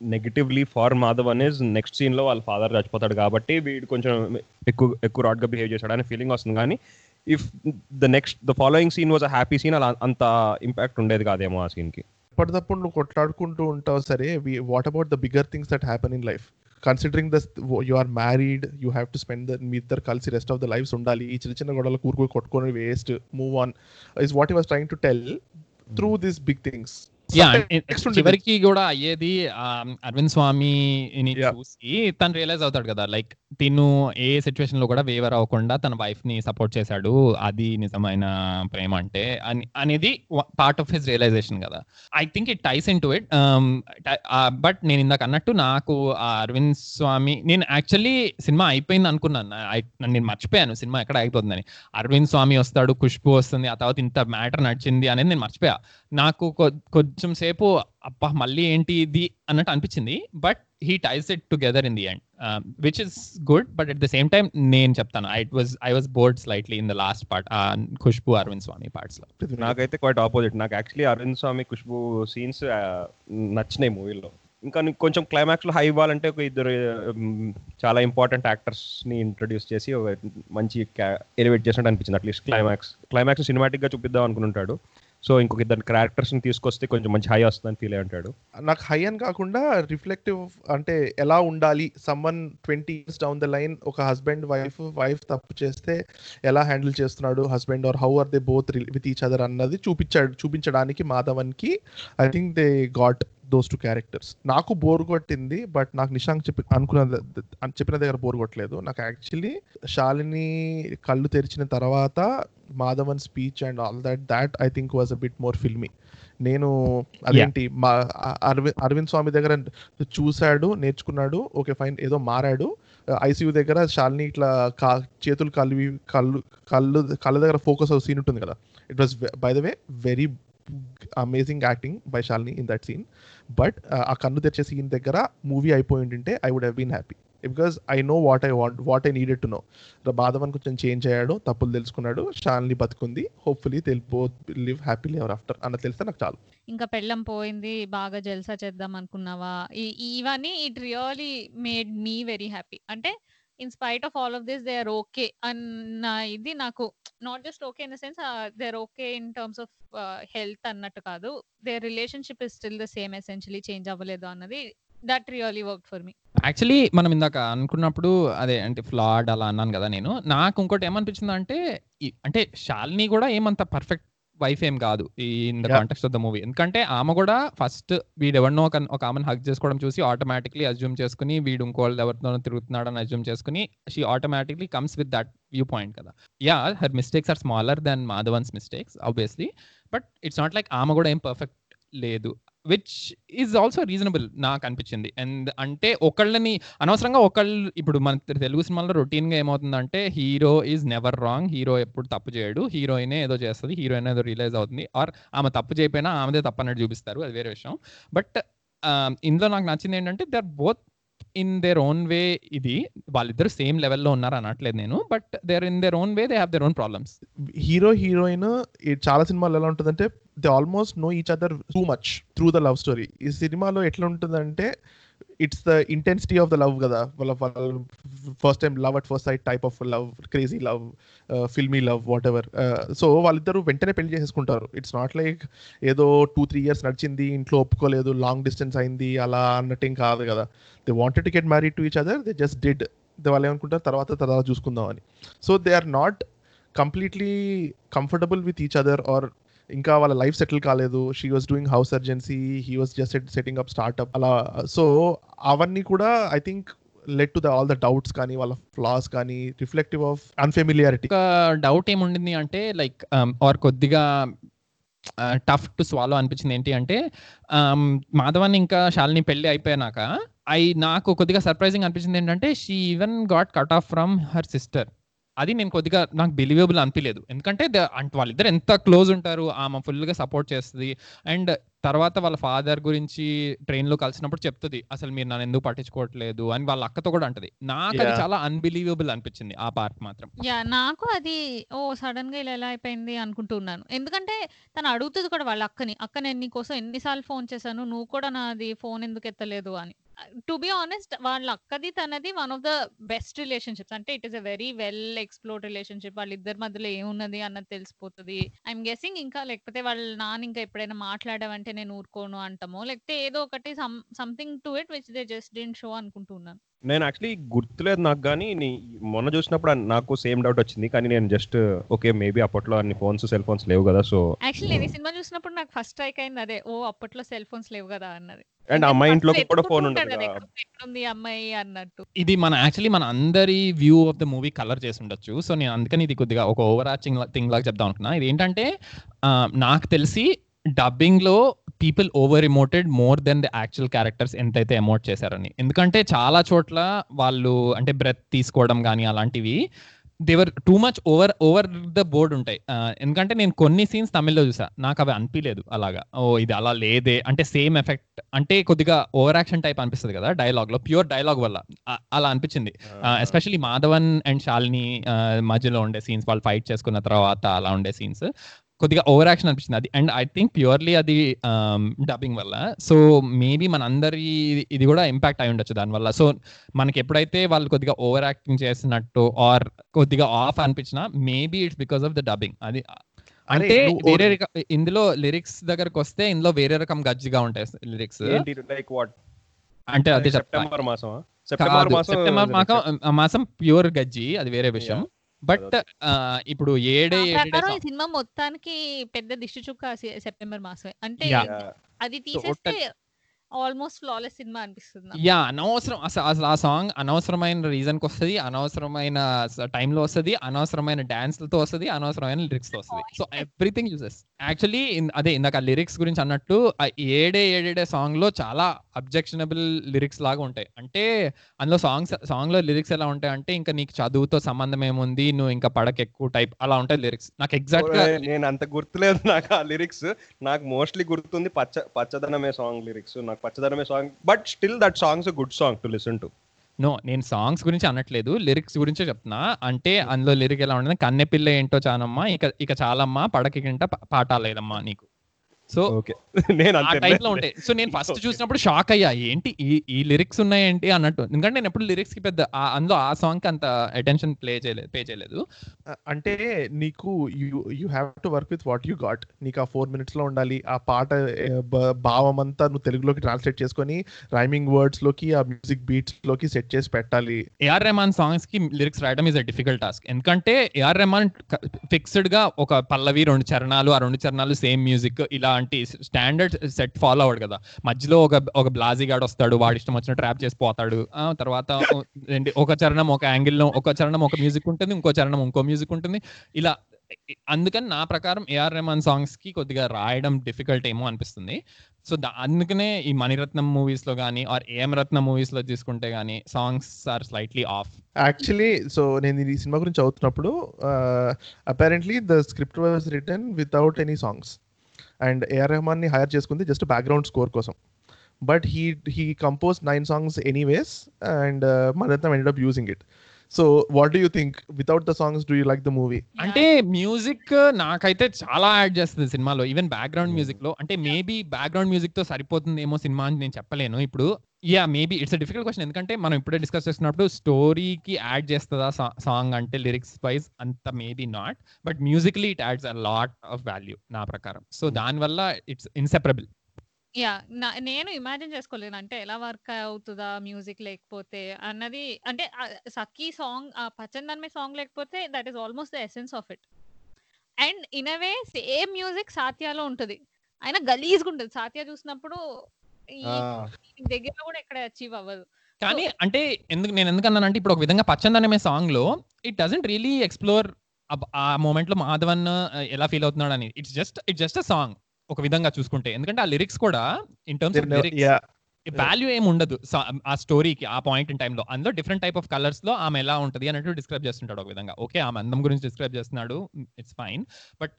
Speaker 2: negatively for Madhav అనేస్ next సీన్లో వాళ్ళ ఫాదర్ చచ్చిపోతాడు కాబట్టి వీడు కొంచెం ఎక్కువ ఎక్కువ రాడ్గా బిహేవ్ చేశాడు అనే ఫీలింగ్ వస్తుంది. కానీ if the next the following scene was a happy scene అలా అంత ఇంపాక్ట్ ఉండేది కాదేమో ఆ సీన్కి.
Speaker 1: ఎప్పటికప్పుడు నువ్వు కొట్లాడుకుంటూ ఉంటావు సరే what about the bigger things that happen in life considering the you are married you have to spend the మీ ఇద్దరు కలిసి రెస్ట్ ఆఫ్ ద లైఫ్స్ ఉండాలి. ఈ చిన్న చిన్న గొడవలు కూరుకు కొట్టుకొని waste move on is what you was trying to tell through these big things.
Speaker 3: చివరికి కూడా అయ్యేది అరవింద్
Speaker 1: Yeah.
Speaker 3: చూసి తను రియలైజ్ అవుతాడు కదా లైక్ తిను ఏ సిచ్యువేషన్లో కూడా వేవర్ అవ్వకుండా తన వైఫ్ని సపోర్ట్ చేశాడు అది నిజమైన ప్రేమ అంటే అని అనేది పార్ట్ ఆఫ్ హిస్ రియలైజేషన్ కదా. I think it ties in to it but నేను ఇందాక అన్నట్టు నాకు ఆ అరవింద్ స్వామి నేను యాక్చువల్లీ సినిమా అయిపోయింది అనుకున్నాను. నేను మర్చిపోయాను సినిమా ఎక్కడ అయిపోతుందని అరవింద్ స్వామి వస్తాడు ఖుష్బు వస్తుంది ఆ తర్వాత ఇంత మ్యాటర్ నడిచింది అనేది నేను మర్చిపోయా. నాకు కొంచెం సేపు అబ్బా మళ్ళీ ఏంటి ఇది అన్నట్టు అనిపించింది. But he ties it together in the end which is good. But at the same time నేను చెప్తాను I was I was bored slightly in the last part Khushbu Aravind Swamy పార్ట్స్లో.
Speaker 2: నాకైతే క్వైట్ ఆపోజిట్ నాకు actually Arvind స్వామి Khushbu scenes నచ్చినాయి మూవీలో. ఇంకా నీకు కొంచెం క్లైమాక్స్లో హై ఇవ్వాలంటే ఒక ఇద్దరు చాలా ఇంపార్టెంట్ యాక్టర్స్ని ఇంట్రడ్యూస్ చేసి ఒక మంచి ఎలివేట్ చేసినట్టు అనిపించింది అట్లీస్ట్ క్లైమాక్స్ క్లైమాక్స్ సినిమాటిక్గా చూపిద్దాం అనుకుంటాడు సో ఇంకొక ఇద్దరు క్యారెక్టర్స్ని తీసుకొస్తే కొంచెం మంచి హై వస్తుందని ఫీల్ అయి ఉంటాడు.
Speaker 1: నాకు హై అని కాకుండా రిఫ్లెక్టివ్ అంటే ఎలా ఉండాలి? Someone twenty years down the line ఒక హస్బెండ్ వైఫ్ వైఫ్ తప్పు చేస్తే ఎలా హ్యాండిల్ చేస్తున్నాడు husband or how are they both with each other అన్నది చూపించాడు చూపించడానికి మాధవన్కి I think they got those two characters నాకు బోర్ కొట్టింది బట్ నాకు నిశాంక్ చెప్పి అనుకున్న చెప్పిన దగ్గర బోర్ కొట్టలేదు. నాకు యాక్చువల్లీ శాలిని కళ్ళు తెరిచిన తర్వాత Madhavan speech and all that that I think was a bit more filmy నేను అదేంటి మా అరవింద్ అరవింద్ స్వామి దగ్గర చూశాడు నేర్చుకున్నాడు ఓకే ఫైన్ ఏదో మారాడు. ఐసీయూ దగ్గర శాలిని ఇట్లా కా చేతులు కళ్ళు కళ్ళు కళ్ళు కళ్ళ దగ్గర ఫోకస్ సీన్ ఉంటుంది కదా. It was by the way very amazing acting by Shalini in that scene but ఆ కన్ను తెరిచే సీన్ దగ్గర మూవీ అయిపోయి ఉంటుంటే I would have been happy because I know what I want what I needed to know Madhavan కొంచెం change అయ్యాడు తప్పులు తెలుసుకున్నాడు Shalini బతుకుంది hopefully they'll both live happy live after అన్న తెలిస్తే నాకు చాలు.
Speaker 4: ఇంకా పెళ్ళం పోయింది బాగా జల్సా చేద్దాం అనుకున్నావా? ఇవన్నీ it really made me very happy అంటే in spite of all of this they are okay అన్న ఇది నాకు not just okay in the sense they are okay in terms of health అన్నట్టు కాదు. The relationship is still the same essentially change అవ్వలేదు అన్నది that really work for me
Speaker 3: actually మనం ఇందాక అనుకున్నప్పుడు అదే అంటే ఫ్లాడ్ అలా అన్నాను కదా నేను. నాకు ఇంకోటి ఏమనిపించింది అంటే అంటే శాలిని కూడా ఏమంత పర్ఫెక్ట్ వైఫ్ ఏం కాదు. ఈ in the. Context of the movie ఎందుకంటే ఆమె కూడా ఫస్ట్ వీడు ఎవరినో ఒక ఆమెను హక్ చేసుకోవడం చూసి ఆటోమేటిక్లీ అజ్యూమ్ చేసుకుని వీడు ఇంకోళ్ళు ఎవరితో తిరుగుతున్నాడు అని అజ్యూమ్ చేసుకుని she automatically comes with that view point కదా. Yeah her mistakes are smaller than Madhavan's mistakes obviously but it's not like ఆమె కూడా ఏం పర్ఫెక్ట్ లేదు. విచ్ ఈజ్ ఆల్సో రీజనబుల్ నాకు అనిపించింది. అండ్ అంటే ఒకళ్ళని అనవసరంగా ఒకళ్ళు ఇప్పుడు మన తెలుగు సినిమాలో రొటీన్గా ఏమవుతుందంటే hero is never wrong hero ఎప్పుడు తప్పు చేయడు హీరోయినే ఏదో చేస్తుంది హీరోయిన్ ఏదో రిలైజ్ అవుతుంది ఆర్ ఆమె తప్పు చేయకపోయినా ఆమెదే తప్పు అన్నట్టు చూపిస్తారు అది వేరే విషయం. బట్ ఇందులో నాకు నచ్చింది ఏంటంటే they are both in their own way ఇది వాళ్ళిద్దరు సేమ్ లెవెల్లో ఉన్నారు అనట్లేదు నేను but they're in their own way they have their own problems
Speaker 1: hero heroine చాలా సినిమాలు ఎలా ఉంటుందంటే they almost know each other too much through the love story. ఈ సినిమాలో ఎట్లా ఉంటుందంటే it's the intensity of the love కదా. వాళ్ళ first time love at first sight type of love crazy love filmy love whatever so వాళ్ళిద్దరు వెంటనే పెళ్ళి చేసేసుకుంటారు. ఇట్స్ నాట్ లైక్ ఏదో టూ త్రీ ఇయర్స్ నడిచింది ఇంట్లో ఒప్పుకోలేదు లాంగ్ డిస్టెన్స్ అయింది అలా అన్నట్టేం కాదు కదా. They wanted to get married to each other they just did వాళ్ళు ఏమనుకుంటారు? తర్వాత తర్వాత చూసుకుందాం అని. So they are not completely comfortable with each other or ఇంకా వాళ్ళ లైఫ్ సెటిల్ కాలేదు. She was doing house surgency he was just setting up startup అలా సో అవన్నీ కూడా I think led to the all the doubts కానీ వాళ్ళ flaws కానీ reflective of unfamiliarity
Speaker 3: doubt ఏముండింది అంటే లైక్ ఆర్ um, కొద్దిగా టఫ్ టు స్వాలో అనిపించింది ఏంటి అంటే um, మాధవన్ ఇంకా శాలిని పెళ్ళి అయిపోయినాక ఐ నాకు కొద్దిగా సర్ప్రైజింగ్ అనిపించింది ఏంటంటే she even got cut off from her sister అది నేను కొద్దిగా నాకు బిలీవబుల్ అనిపించలేదు ఎందుకంటే ద- అంటే వాళ్ళిద్దరు ఎంత క్లోజ్ ఉంటారు ఆమె full గా సపోర్ట్ చేస్తుంది. అండ్ తర్వాత వాళ్ళ ఫాదర్ గురించి ట్రైన్లో కలిసినప్పుడు చెప్తుంది అసలు మీరు నన్ను ఎందుకు పట్టించుకోవట్లేదు? అని వాళ్ళ అక్కతో కూడా అంటది. నాకు అది
Speaker 1: Yeah.
Speaker 3: చాలా అన్బిలీవబుల్ అనిపించింది ఆ పార్ట్ మాత్రం.
Speaker 4: యా నాకు అది ఓ సడన్గా ఇలా ఎలా అయిపోయింది అనుకుంటున్నాను ఎందుకంటే తను అడుగుతుంది కూడా వాళ్ళ అక్కని అక్క నేను నీకోసం ఎన్నిసార్లు ఫోన్ చేశాను నువ్వు కూడా నాది ఫోన్ ఎందుకు ఎత్తలేదు? అని. టు బి ఆనెస్ట్ వాళ్ళ అక్కది తనది one of the best relationships అంటే it is a very well explored relationship వాళ్ళిద్దరి మధ్యలో ఏమున్నది అన్నది తెలిసిపోతుంది. ఐఎమ్ గెస్సింగ్ ఇంకా లేకపోతే వాళ్ళ నాన్న ఇంకా ఎప్పుడైనా మాట్లాడావంటే నేను ఊరుకోను అంటామో లేకపోతే ఏదో ఒకటి something to it which they just didn't show అనుకుంటున్నాను
Speaker 2: నేను యాక్చువల్లీ గుర్తులేదు నాకు కానీ నీ- మొన్న చూసినప్పుడు నాకు సేమ్ డౌట్ వచ్చింది. కానీ నేను జస్ట్ ఓకే మేబీ అప్పట్లో అన్ని ఫోన్స్ సెల్ ఫోన్స్ లేవు కదా సో
Speaker 4: యాక్చువల్లీ నేను ఈ సినిమా చూసినప్పుడు నాకు ఫస్ట్ స్ట్రైక్ అయింది అదే ఓ అప్పట్లో సెల్ ఫోన్స్ లేవు కదా అన్నది.
Speaker 2: అండ్ అమ్మాయి ఇంట్లో కూడా ఫోన్
Speaker 4: ఈ అమ్మాయి అన్నట్టు.
Speaker 3: ఇది మన యాక్చువల్లీ మన అందరి view of the movie colour చేసి ఉండొచ్చు. సో నేను అందుకని ఇది కొద్దిగా ఒక ఓవర్ ఆర్చింగ్ థింగ్ లాగా చెప్దాం అనుకున్నా. ఇది ఏంటంటే నాకు తెలిసి డబ్బింగ్లో people over emoted more than the actual characters ఎంతైతే ఎమోట్ చేశారని. ఎందుకంటే చాలా చోట్ల వాళ్ళు అంటే బ్రెత్ తీసుకోవడం కానీ అలాంటివి they were too much over over the board ఉంటాయి. ఎందుకంటే నేను కొన్ని సీన్స్ తమిళ్ళో చూసా. నాకు అవి అనిపించలేదు అలాగా. ఓ ఇది అలా లేదే. అంటే సేమ్ ఎఫెక్ట్ అంటే కొద్దిగా ఓవర్ యాక్షన్ టైప్ అనిపిస్తుంది కదా డైలాగ్లో. ప్యూర్ డైలాగ్ వల్ల అలా అనిపించింది. ఎస్పెషల్లీ మాధవన్ అండ్ శాలిని ఆ, మధ్యలో ఉండే సీన్స్ వాళ్ళు ఫైట్ చేసుకున్న తర్వాత అలా ఉండే సీన్స్ కొద్దిగా ఓవర్ యాక్షన్ అనిపించింది అది అండ్ ఐ థింక్ ప్యూర్లీ అది డబ్బింగ్ వల్ల. సో మేబీ మన అందరి ఇది కూడా ఇంపాక్ట్ అయి ఉండొచ్చు దానివల్ల. సో మనకి ఎప్పుడైతే వాళ్ళు కొద్దిగా ఓవర్ యాక్టింగ్ చేసినట్టు ఆర్ కొద్దిగా ఆఫ్ అనిపించినా maybe it's because of the dubbing అది అంటే వేరే ఇందులో లిరిక్స్ దగ్గరకు వస్తే ఇందులో వేరే రకం గజ్జిగా ఉంటాయి లిరిక్స్
Speaker 2: లైక్ వాట్
Speaker 3: అంటే అదే
Speaker 2: సెప్టెంబర్ మాసం సెప్టెంబర్ మాసం
Speaker 3: ప్యూర్ గజ్జి అది వేరే విషయం. బట్ ఇప్పుడు ఏడే
Speaker 4: ప్రకారం ఈ సినిమా మొత్తానికి పెద్ద దిష్టి చుక్క సెప్టెంబర్ మాసమే అంటే. అది తీసేస్తే ఆల్మోస్ట్ ఫ్లాలెస్ సినిమా అనిపిస్తుంది.
Speaker 3: యా అనవసరం. అసలు అసలు ఆ సాంగ్ అనవసరమైన రీజన్కి వస్తుంది అనవసరమైన టైంలో వస్తుంది అనవసరమైన డాన్స్లతో వస్తుంది అనవసరమైన లిరిక్స్తో వస్తుంది. So everything uses. యాక్చువల్లీ అదే ఇందాక లిరిక్స్ గురించి అన్నట్టు ఏడే ఏడేడే సాంగ్లో చాలా అబ్జెక్షనబుల్ లిరిక్స్ లాగా ఉంటాయి. అంటే అందులో సాంగ్స్ సాంగ్లో లిరిక్స్ ఎలా ఉంటాయి అంటే ఇంకా నీకు చదువుతో సంబంధం ఏముంది నువ్వు ఇంకా పడక ఎక్కువ టైప్ అలా ఉంటాయి లిరిక్స్. నాకు ఎగ్జాక్ట్గా
Speaker 2: నేను అంత గుర్తులేదు నాకు ఆ లిరిక్స్. నాకు మోస్ట్లీ గుర్తుంది పచ్చ పచ్చదనమే సాంగ్ లిరిక్స్. నాకు పచ్చదనమే song but still that song's good song to listen to
Speaker 3: no నేను సాంగ్స్ గురించి అనట్లేదు లిరిక్స్ గురించే చెప్తున్నా. అంటే అందులో లిరిక్ ఎలా ఉంటుంది కన్నెపిల్ల ఏంటో చానమ్మా ఇక ఇక చాలమ్మా పడకి గింట పాఠాలు లేదమ్మా నీకు. సో
Speaker 2: నేను
Speaker 3: ఆ టైప్లో ఉంటాయి. సో నేను ఫస్ట్. చూసినప్పుడు షాక్ అయ్యా. ఏంటి ఈ ఈ లిరిక్స్ ఉన్నాయేంటి అన్నట్టు. ఎందుకంటే నేను ఎప్పుడు లిరిక్స్కి పెద్ద అందులో ఆ సాంగ్కి అంత అటెన్షన్ ప్లే చేయలేదు పే చేయలేదు.
Speaker 1: అంటే నీకు you have to work with what you got. నీకు ఆ ఫోర్ మినిట్స్లో ఉండాలి. ఆ పాట భావం అంతా నువ్వు తెలుగులోకి ట్రాన్స్లేట్ చేసుకొని రైమింగ్ వర్డ్స్లోకి ఆ మ్యూజిక్ బీట్స్లోకి సెట్ చేసి పెట్టాలి.
Speaker 3: ఏఆర్ రెహమాన్ సాంగ్స్కి లిరిక్స్ రాయడం ఇస్ అ డిఫికల్ట్ టాస్క్ ఎందుకంటే ఏఆర్ రెహమాన్ ఫిక్స్డ్గా ఒక పల్లవి రెండు చరణాలు ఆ రెండు చరణాలు సేమ్ మ్యూజిక్ అలాంటి స్టాండర్డ్ సెట్ ఫాలో అవ్వడు కదా. మధ్యలో ఒక ఒక బ్లాజీ గాడు వస్తాడు వాడి ఇష్టం వచ్చిన ట్రాప్ చేసి పోతాడు. తర్వాత ఏంటి ఒక చరణం ఒక యాంగిల్లో ఒక చరణం ఒక మ్యూజిక్ ఉంటుంది ఇంకో చరణం ఇంకో మ్యూజిక్ ఉంటుంది. ఇలా అందుకని నా ప్రకారం ఏఆర్ రెహమాన్ సాంగ్స్కి కొద్దిగా రాయడం డిఫికల్ట్ ఏమో అనిపిస్తుంది. సో అందుకనే ఈ మణిరత్నం మూవీస్లో కానీ ఆర్ ఏఎం రత్నం మూవీస్లో తీసుకుంటే గానీ songs are slightly off
Speaker 1: actually so నేను ఈ సినిమా గురించి చదువుతున్నప్పుడు apparently the script was written without any songs and A R రెహమాన్ని hire చేసుకుంది జస్ట్ బ్యాక్గ్రౌండ్ స్కోర్ కోసం. But he he compose nine songs anyways and Mani Ratnam end up using it so what do you think without the songs do you like the movie
Speaker 3: అంటే music నాకైతే చాలా add చేస్తుంది సినిమాలో. Even background మ్యూజిక్లో. అంటే maybe background మ్యూజిక్తో సరిపోతుందేమో సినిమా అని నేను చెప్పలేను. ఇప్పుడు yeah maybe it's difficult question ఎందుకంటే మనం ఇప్పుడే డిస్కస్ చేస్తున్నప్పుడు స్టోరీకి యాడ్ చేస్తుందా సాంగ్ అంటే లిరిక్స్ వైజ్ అంత maybe not but musically it adds a lot of value నా ప్రకారం. సో దానివల్ల ఇట్స్ ఇన్సెపరబుల్
Speaker 4: యా నేను ఇమాజిన్ చేసుకోలేను. అంటే ఎలా వర్క్ అవుతుందా మ్యూజిక్ లేకపోతే అన్నది అంటే సఖీ సాంగ్ ఆ పచ్చందన్మే సాంగ్ లేకపోతే that is almost the essence of it and in a way same music సాత్యాలో ఉంటది. అయినా గలీజ్గా ఉంటుంది. సాత్య చూసినప్పుడు ఈ దగ్గర కూడా ఎక్కడ అచీవ్ అవ్వదు.
Speaker 3: కానీ అంటే ఎందుకు నేను ఎందుకన్నానంటే ఇప్పుడు ఒక విధంగా పచ్చందనమే సాంగ్లో ఇట్ డజంట్ రియలీ ఎక్స్ప్లోర్ ఆ మూమెంట్లో మాధవన్ ఎలా ఫీల్ అవుతున్నాడు అని it's just it's just a song ఒక విధంగా చూసుకుంటే. ఎందుకంటే ఆ లిరిక్స్ కూడా in terms of lyrics value ఏమి ఉండదు. ఆ స్టోరీకి ఆ పాయింట్ ఇన్ టైంలో అందులో డిఫరెంట్ టైప్ ఆఫ్ కలర్స్లో ఆమె ఎలా ఉంటది అన్నట్టు డిస్క్రైబ్ చేస్తుంటాడు ఒక విధంగా. ఓకే ఆమె అందం గురించి డిస్క్రైబ్ చేస్తున్నాడు. ఇట్స్ ఫైన్ బట్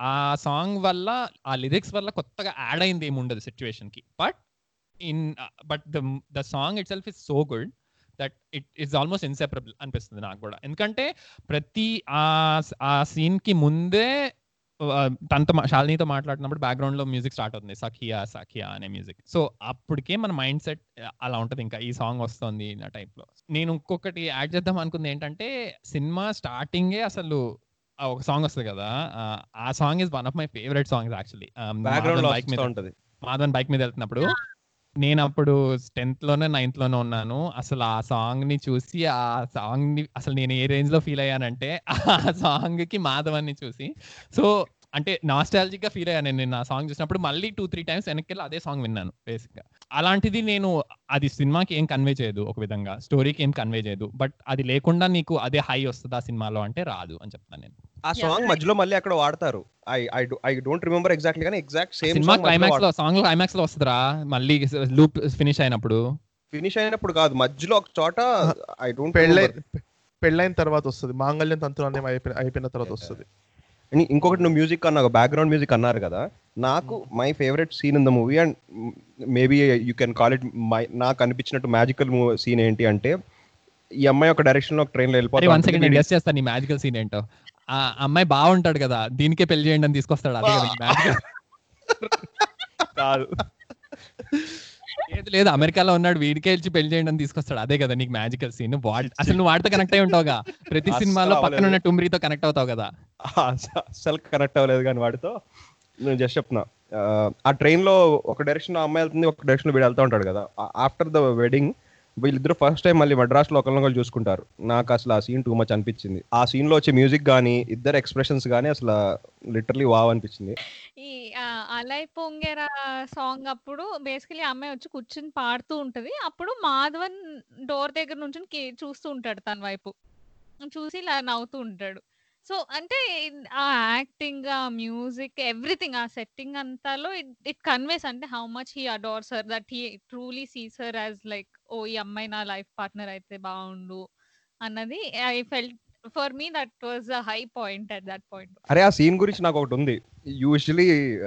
Speaker 3: ఆ సాంగ్ వల్ల ఆ లిరిక్స్ వల్ల కొత్తగా యాడ్ అయింది ఏమి ఉండదు సిచ్యువేషన్కి but in but the the song itself is so good that it is almost inseparable అనిపిస్తుంది నాకు కూడా. ఎందుకంటే ప్రతి ఆ ఆ సీన్కి ముందే తనతో శాలినితో మాట్లాడినప్పుడు బ్యాక్గ్రౌండ్లో మ్యూజిక్ స్టార్ట్ అవుతుంది. సఖియా సఖియా అనే మ్యూజిక్ సో అప్పటికే మన మైండ్ సెట్ అలా ఉంటది. ఇంకా ఈ సాంగ్ వస్తుంది ఆ టైప్లో. నేను ఇంకొకటి యాడ్ చేద్దాం అనుకుంది ఏంటంటే సినిమా స్టార్టింగే అసలు ఆ ఒక సాంగ్ వస్తుంది కదా. ఆ, song is one of my favourite songs actually
Speaker 2: background
Speaker 3: bike మీద
Speaker 2: ఉంటది.
Speaker 3: మాధవన్ బైక్ మీద వెళ్తున్నప్పుడు నేను అప్పుడు టెన్త్లోనే నైన్త్లోనే ఉన్నాను. అసలు ఆ సాంగ్ని చూసి ఆ సాంగ్ని అసలు నేను ఏ రేంజ్లో ఫీల్ అయ్యానంటే ఆ సాంగ్కి చూసి. సో అంటే నాస్టాలజిక్గా ఫీల్ అయ్యాను నేను ఆ సాంగ్ చూసినప్పుడు. మళ్ళీ టూ త్రీ టైమ్స్ వెనక్కి వెళ్ళి అదే సాంగ్ విన్నాను బేసిక్గా అలాంటిది నేను అది సినిమాకి ఏం కన్వే చేయదు ఒక విధంగా. స్టోరీకి ఏం కన్వే చేయదు. బట్ అది లేకుండా నీకు అదే హై వస్తుంది ఆ సినిమాలో అంటే రాదు అని చెప్తాను నేను.
Speaker 2: ఆ సాంగ్ మధ్యలో మళ్ళీ అక్కడ వాడతారు. I I I don't remember exactly కానీ ఎగ్జాక్ట్ సేమ్
Speaker 3: సినిమా క్లైమాక్స్లో సాంగ్ క్లైమాక్స్లో వస్తుందిరా? మళ్ళీ లూప్ ఫినిష్ అయినప్పుడు.
Speaker 2: ఫినిష్ అయినప్పుడు కాదు. మధ్యలో ఒక చోట ఐ డోంట్
Speaker 1: పెళ్ళై పెళ్ళైన తర్వాత వస్తుంది. మాంగళ్యం తంతులు అనే అయిపోయిన అయిపోయిన తర్వాత వస్తుంది.
Speaker 2: ఇంకొకటి నువ్వు మ్యూజిక్ అన్నా బ్యాక్గ్రౌండ్ మ్యూజిక్ అన్నారు కదా నాకు my favourite scene in the movie and maybe you can call it my నాకు అనిపించినట్టు మ్యాజికల్ సీన్ ఏంటి అంటే ఈ అమ్మాయి ఒక డైరెక్షన్లో
Speaker 3: ట్రైన్లో వన్ సెకండ్
Speaker 2: వెళ్ళిపోతుంది
Speaker 3: గెస్ట్ చేస్తాను ఈ మ్యాజికల్ సీన్ ఏంటో. ఆ అమ్మాయి బాగుంటాడు కదా దీనికే పెళ్ళి చేయండి అని తీసుకొస్తాడు అదే కదా మ్యాజికల్
Speaker 2: కాదు.
Speaker 3: లేదు లేదు. అమెరికాలో ఉన్నాడు వీడికే ఇచ్చి పెళ్ళి చేయండి అని తీసుకొస్తాడు. అదే కదా నీకు మ్యాజికల్ సీన్ అసలు నువ్వు వాడితో కనెక్ట్ అయి ఉంటావుగా. ప్రతి సినిమాలో పక్కన ఉన్న. టుమ్రీతో కనెక్ట్ అవుతావు కదా.
Speaker 2: అస్సలు కనెక్ట్ అవ్వలేదు కానీ వాడితో. నేను జస్ట్ చెప్తున్నా. ఆ, ఆ ట్రైన్లో ఒక డైరెక్షన్ అమ్మాయి వెళ్తుంది ఒక డైరెక్షన్ వీడు వెళ్తా ఉంటాడు కదా. ఆఫ్టర్ ద వెడ్డింగ్ వీళ్ళిద్దరు ఫస్ట్ టైం మళ్ళీ మద్రాసులో ఒకరినొకరు చూసుకుంటారు. నాకు అసలు ఆ సీన్ టూ మచ్ అనిపించింది. ఆ సీన్లో వచ్చే మ్యూజిక్ కానీ ఇద్దరు ఎక్స్ప్రెషన్స్ కానీ అసలు లిటరలీ వావ్ అనిపించింది.
Speaker 4: ఈ అలై పొంగెరా సాంగ్ అప్పుడు బేసికలీ అమ్మాయి వచ్చి కూర్చుని పాడుతూ ఉంటది. అప్పుడు మాధవన్ డోర్ దగ్గర నుంచి చూస్తూ ఉంటాడు తన వైపు. చూసి ఇలా నవ్వుతూ ఉంటాడు. సో అంటే ఆ యాక్టింగ్ ఆ మ్యూజిక్ ఎవ్రీథింగ్ ఆ సెట్టింగ్ అంతాలో ఇట్ కన్వేస్ అంటే how much he adores her that he truly sees her as like ఓ ఈ అమ్మాయి నా లైఫ్ పార్ట్నర్ అయితే బాగుండు అన్నది I felt for me that was a high point at that point.
Speaker 2: అరే ఆ సీన్ గురించి నాకు ఒకటి ఉంది. యూజువలీ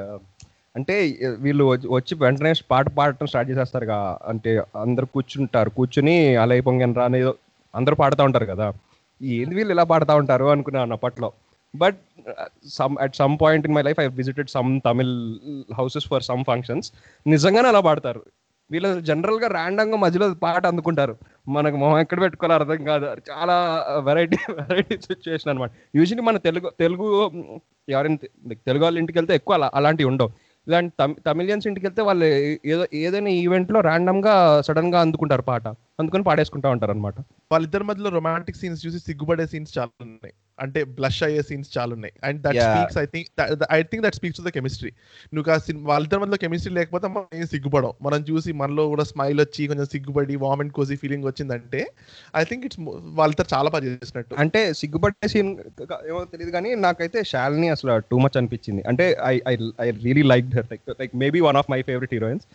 Speaker 2: అంటే వీళ్ళు వచ్చి- వచ్చి వెంటనే పాట పాడటం స్టార్ట్ చేసేస్తారు అంటే అందరు కూర్చుంటారు. కూర్చుని అలా పొంగన్ రా అనేది అందరూ పాడుతూ ఉంటారు కదా. ఏంది వీళ్ళు ఇలా పాడుతూ ఉంటారు అనుకున్నాను అప్పట్లో. But some at some point in my life I visited some Tamil houses for some functions. నిజంగానే అలా పాడతారు. వీళ్ళు జనరల్గా ర్యాండమ్గా మధ్యలో పాట అందుకుంటారు. మనకు మొహం ఎక్కడ పెట్టుకోవాలో అర్థం కాదు. చాలా వెరైటీ వెరైటీ సిచ్యువేషన్ అనమాట యూజువలీ మన తెలుగు తెలుగు ఎవరైనా తెలుగు వాళ్ళ ఇంటికి వెళ్తే ఎక్కువ అలా అలాంటివి ఉండవు. ఇలాంటి తమి తమిళియన్స్ ఇంటికి వెళ్తే వాళ్ళు ఏదో ఏదైనా ఈవెంట్లో ర్యాండమ్గా సడన్గా అందుకుంటారు పాట. అందుకొని పాడేసుకుంటా ఉంటారు అనమాట
Speaker 1: వాళ్ళిద్దరి మధ్యలో రొమాంటిక్ సీన్స్ చూసి సిగ్గుపడే సీన్స్ చాలా ఉన్నాయి. అంటే బ్లష్ అయ్యే సీన్స్ చాలా ఉన్నాయి and that. Speaks I think I think that speaks to the chemistry నువ్వు ఆ సిన్- వాళ్ళిద్దరి మధ్యలో కెమిస్ట్రీ లేకపోతే మనం ఏం సిగ్గుపడం మనం చూసి మనలో కూడా స్మైల్ వచ్చి కొంచెం సిగ్గుపడి వామ్ అండ్ కోసి ఫీలింగ్ వచ్చిందంటే ఐ థింక్ ఇట్స్ వాళ్ళిద్దరు చాలా పని చేసినట్టు.
Speaker 2: అంటే సిగ్గుపడే సీన్ ఏమో తెలియదు కానీ నాకైతే శాలిని అసలు టూ మచ్ అనిపించింది. అంటే I I I really like her like like maybe one of my favourite heroines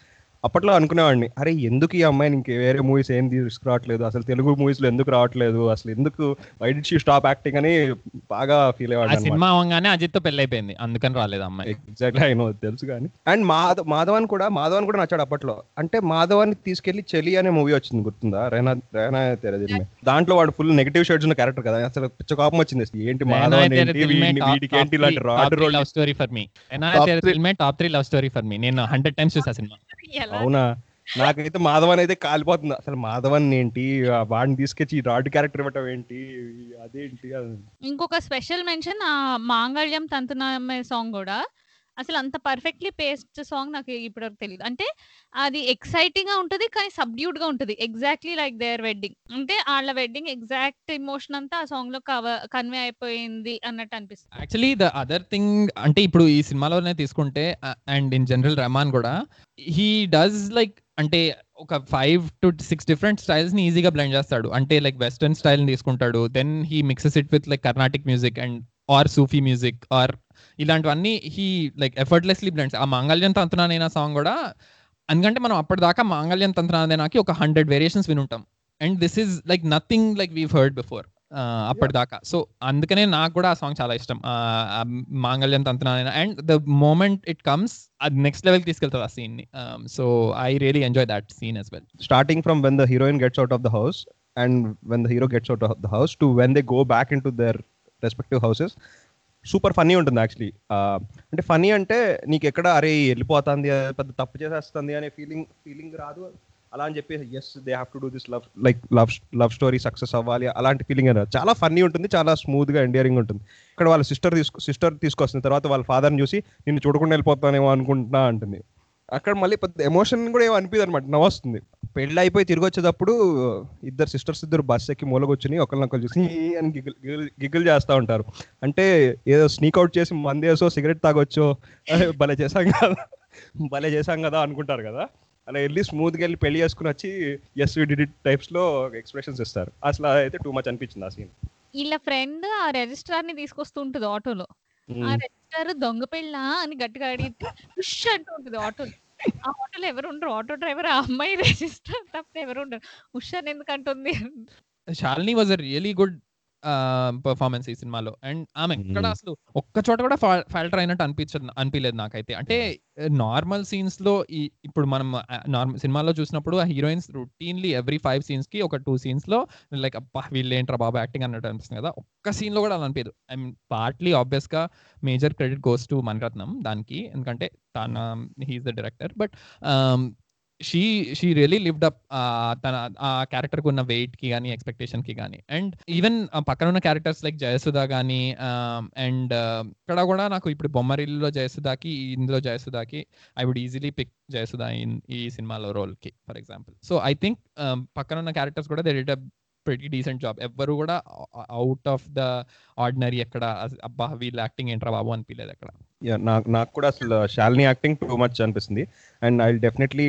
Speaker 2: అప్పట్లో అనుకునేవాడిని అరే ఎందుకు ఈ అమ్మాయిని ఇంకే వేరే మూవీస్ ఏం తీసుకురావట్లేదు? అసలు తెలుగు మూవీస్లో ఎందుకు రావట్లేదు? అసలు ఎందుకు వై షీ స్టాప్ యాక్టింగ్ అని బాగా ఫీల్ అయ్యాడు
Speaker 3: సినిమా అవగానే అజిత్తో పెళ్ళి అయిపోయింది అందుకని రాలేదు అమ్మాయి.
Speaker 2: ఎగ్జాక్ట్లీ అయినో తెలుసు కానీ. అండ్ మాధవ్ మాధవన్ కూడా మాధవన్ కూడా నచ్చాడు అప్పట్లో. అంటే మాధవాన్ని తీసుకెళ్ళి చెలి అనే మూవీ వచ్చింది గుర్తుందా? రేనా రేనా తెరదిల్ దాంట్లో వాడు ఫుల్ నెగిటివ్ షేడ్స్ ఉన్న క్యారెక్టర్ కదా. అసలు పిచ్చ కోపం వచ్చింది అసలు. ఏంటి మాధవన్ ఏంటి ఇలాంటి rod role
Speaker 3: love story for me. Top three love story for me నేను హండ్రెడ్ టైమ్స్ చూసా సినిమా.
Speaker 2: అవునా? నాకైతే మాధవన్ అయితే కాలిపోతుంది. అసలు మాధవన్ ఏంటి? వాడిని తీసుకొచ్చి రాడ్ క్యారెక్టర్ ఇవ్వటం ఏంటి? అదేంటి? అది-
Speaker 4: ఇంకొక స్పెషల్ మెన్షన్ మాంగళ్యం తంతునామే సాంగ్ కూడా. అసలు అంత పర్ఫెక్ట్లీ పేస్ట్ సాంగ్ నాకు ఇప్పటివరకు తెలియదు అంటే అది ఎక్సైటింగ్గా ఉంటుంది కానీ సబ్డ్యూడ్గా ఉంటుంది. Exactly like their wedding. అంటే వాళ్ళ వెడ్డింగ్ ఎగ్జాక్ట్ ఇమోషన్ అంతా ఆ సాంగ్లో కన్వే అయిపోయింది అన్నట్టు అనిపిస్తుంది.
Speaker 3: యాక్చువల్లీ ద అదర్ థింగ్ అంటే ఇప్పుడు ఈ సినిమాలోనే తీసుకుంటే అండ్ ఇన్ జనరల్ రెహమాన్ కూడా హీ డస్ లైక్ అంటే ఒక ఫైవ్ టు సిక్స్ డిఫరెంట్ స్టైల్స్ని ఈజీగా బ్లెండ్ చేస్తాడు. అంటే లైక్ వెస్టర్న్ స్టైల్ తీసుకుంటాడు. Then he mixes it with like Carnatic music and or Sufi music or ఇలాంటివన్నీ హీ లైక్ ఎఫర్ట్లెస్లీ బ్లెండ్స్ ఆ మాంగళ్యం తంత్రనైనా సాంగ్ కూడా ఎందుకంటే మనం అప్పటిదాకా మాంగళ్యం తంత్రనాదేనాకి ఒక hundred variations వినుంటాం. And this is like nothing like we heard before అప్పటిదాకా. సో అందుకనే నాకు కూడా ఆ సాంగ్ చాలా ఇష్టం. మాంగళ్యం తంత్రనైనా and the moment it comes అది నెక్స్ట్ లెవెల్ తీసుకెళ్తుంది ఆ సీన్ని. So I really enjoy that scene as well
Speaker 2: starting from when the heroine gets out of the house and when the hero gets out of the house to when they go back into their respective houses super funny ఉంటుంది actually. అంటే funny అంటే నీకు ఎక్కడ అరే వెళ్ళిపోతుంది పెద్ద తప్పు చేసేస్తుంది అనే ఫీలింగ్ ఫీలింగ్ రాదు. అలా అని చెప్పి as they have to do this love like love love story success అవ్వాలి అలాంటి ఫీలింగ్ అనేది చాలా ఫన్నీ ఉంటుంది చాలా స్మూత్గా ఎండియరింగ్ ఉంటుంది. ఇక్కడ వాళ్ళ సిస్టర్ తీసుకు సిస్టర్ తీసుకొస్తుంది తర్వాత వాళ్ళ ఫాదర్ని చూసి నిన్ను చూడకుండా వెళ్ళిపోతానేమో అనుకుంటున్నా అంటుంది. అక్కడ మళ్ళీ పెద్ద ఎమోషన్ కూడా ఏమో అనిపిది అనమాట నవ్వొస్తుంది. పెళ్ళి అయిపోయి తిరిగి వచ్చేటప్పుడు ఇద్దరు సిస్టర్స్ ఇద్దరు బస్ ఎక్కి మూలకొచ్చుని ఒకరినొకరు చూసి అని గిగిల్ గిగిల్- చేస్తూ ఉంటారు. అంటే ఏదో స్నీక్ అవుట్ చేసి మందేసో సిగరెట్ తాగొచ్చో "అరే, భలే చేశాం కదా భలే చేశాం కదా అనుకుంటారు కదా. అలా వెళ్ళి స్మూత్గా వెళ్ళి పెళ్ళి చేసుకుని వచ్చి ఎస్ డిడ్ ఇట్ టైప్స్లో ఎక్స్ప్రెషన్స్ ఇస్తారు. అసలు అయితే టూ మచ్ అనిపించింది ఆ సీన్
Speaker 4: వీళ్ళ ఫ్రెండ్ ఆ రిజిస్ట్రార్ని తీసుకొస్తూ ఉంటుంది ఆటోలో. ఆ రిజిస్ట్రార్ దొంగ పెళ్ళా అని గట్టిగా అడిగితే ఉష్ అంటూ ఉంటుంది ఆటోలో. ఆ ఆటోలో ఎవరు ఉండరు ఆటో డ్రైవర్ ఆ అమ్మాయి రిజిస్ట్రార్ తప్ప ఎవరు ఉండరు ఉష్ ఎందుకు
Speaker 3: Shalini was really good performance ఈ సినిమాలో అండ్ ఆమె ఎక్కడ. అసలు ఒక్క చోట కూడా ఫాల్టర్ అయినట్టు అనిపించదు అనిపించలేదు నాకైతే. అంటే నార్మల్ సీన్స్లో ఈ ఇప్పుడు మనం నార్మల్ సినిమాలో చూసినప్పుడు ఆ హీరోయిన్స్ రొటీన్లీ ఎవ్రీ ఫైవ్ సీన్స్కి ఒక టూ సీన్స్లో లైక్ అబ్బా వీళ్ళు ఏంట్రా బాబా యాక్టింగ్ అన్నట్టు అనిపిస్తుంది కదా. ఒక్క సీన్లో కూడా అలా అనిపించదు. ఐ మీన్ పార్ట్లీ ఆబ్వియస్గా major credit goes to Mani Ratnam దానికి. ఎందుకంటే తన he's the director but she she really lived up తన ఆ క్యారెక్టర్కు ఉన్న వెయిట్కి కానీ ఎక్స్పెక్టేషన్కి కానీ అండ్ ఈవెన్ పక్కన ఉన్న క్యారెక్టర్స్ లైక్ జయసుధ కానీ అండ్ ఇక్కడ కూడా నాకు ఇప్పుడు బొమ్మరిల్లులో జయసుధాకి ఇందులో జయసుధాకి I would easily pick Jayasudha in ఈ సినిమాలో రోల్కి for example so I think పక్కన ఉన్న క్యారెక్టర్స్ కూడా they did a pretty decent job ఎవ్వరు కూడా అవుట్ ఆఫ్ ద ఆర్డినరీ ఎక్కడ అబ్బా వీళ్ళ యాక్టింగ్ ఏంట్రా బాబు అనిపించలేదు అక్కడ.
Speaker 2: నాకు నాకు కూడా అసలు శాలిని యాక్టింగ్ టూ మచ్ అనిపిస్తుంది. And I definitely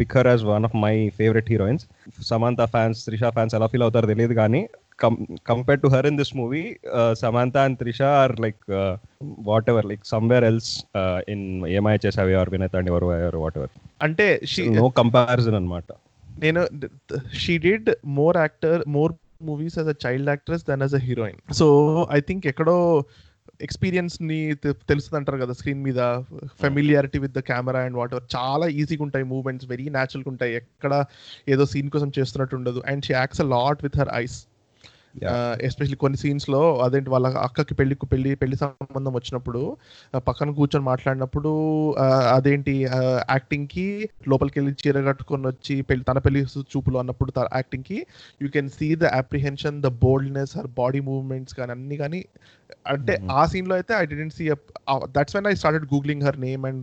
Speaker 2: pick as one of my favourite heroines Samantha fans Trisha fans ఎలా ఫీల్ అవుతారో తెలియదు కానీ compare to her in this movie Samantha and Trisha are like whatever like somewhere else in ఏమై చేసావి ఆర్ వినతండి ఎవరు ఎవరు వాట్ ఎవర్
Speaker 1: అంటే
Speaker 2: నో కంపారిజన్ అనమాట
Speaker 1: నేను she did more actor more movies as a child actress than as a heroine so I think ఎక్కడో ఎక్స్పీరియన్స్ని తెలుస్తుంది అంటారు కదా స్క్రీన్ మీద. Familiarity with the camera and whatever చాలా ఈజీగా ఉంటాయి మూవ్మెంట్స్ వెరీ న్యాచురల్గా ఉంటాయి. ఎక్కడ ఏదో సీన్ కోసం చేస్తున్నట్టు ఉండదు. And she acts a lot with her eyes especially కొన్ని సీన్స్లో అదేంటి వాళ్ళ అక్కకి పెళ్ళికి పెళ్ళి పెళ్ళి సంబంధం వచ్చినప్పుడు పక్కన కూర్చొని మాట్లాడినప్పుడు అదేంటి యాక్టింగ్కి లోపలికి వెళ్ళి చీర కట్టుకొని వచ్చి పెళ్ళి తన పెళ్ళి చూపులు అన్నప్పుడు యాక్టింగ్కి you can see the apprehension the boldness her body movements కానీ అన్ని కానీ అంటే. ఆ సీన్లో అయితే I didn't see that's when I started googling her name and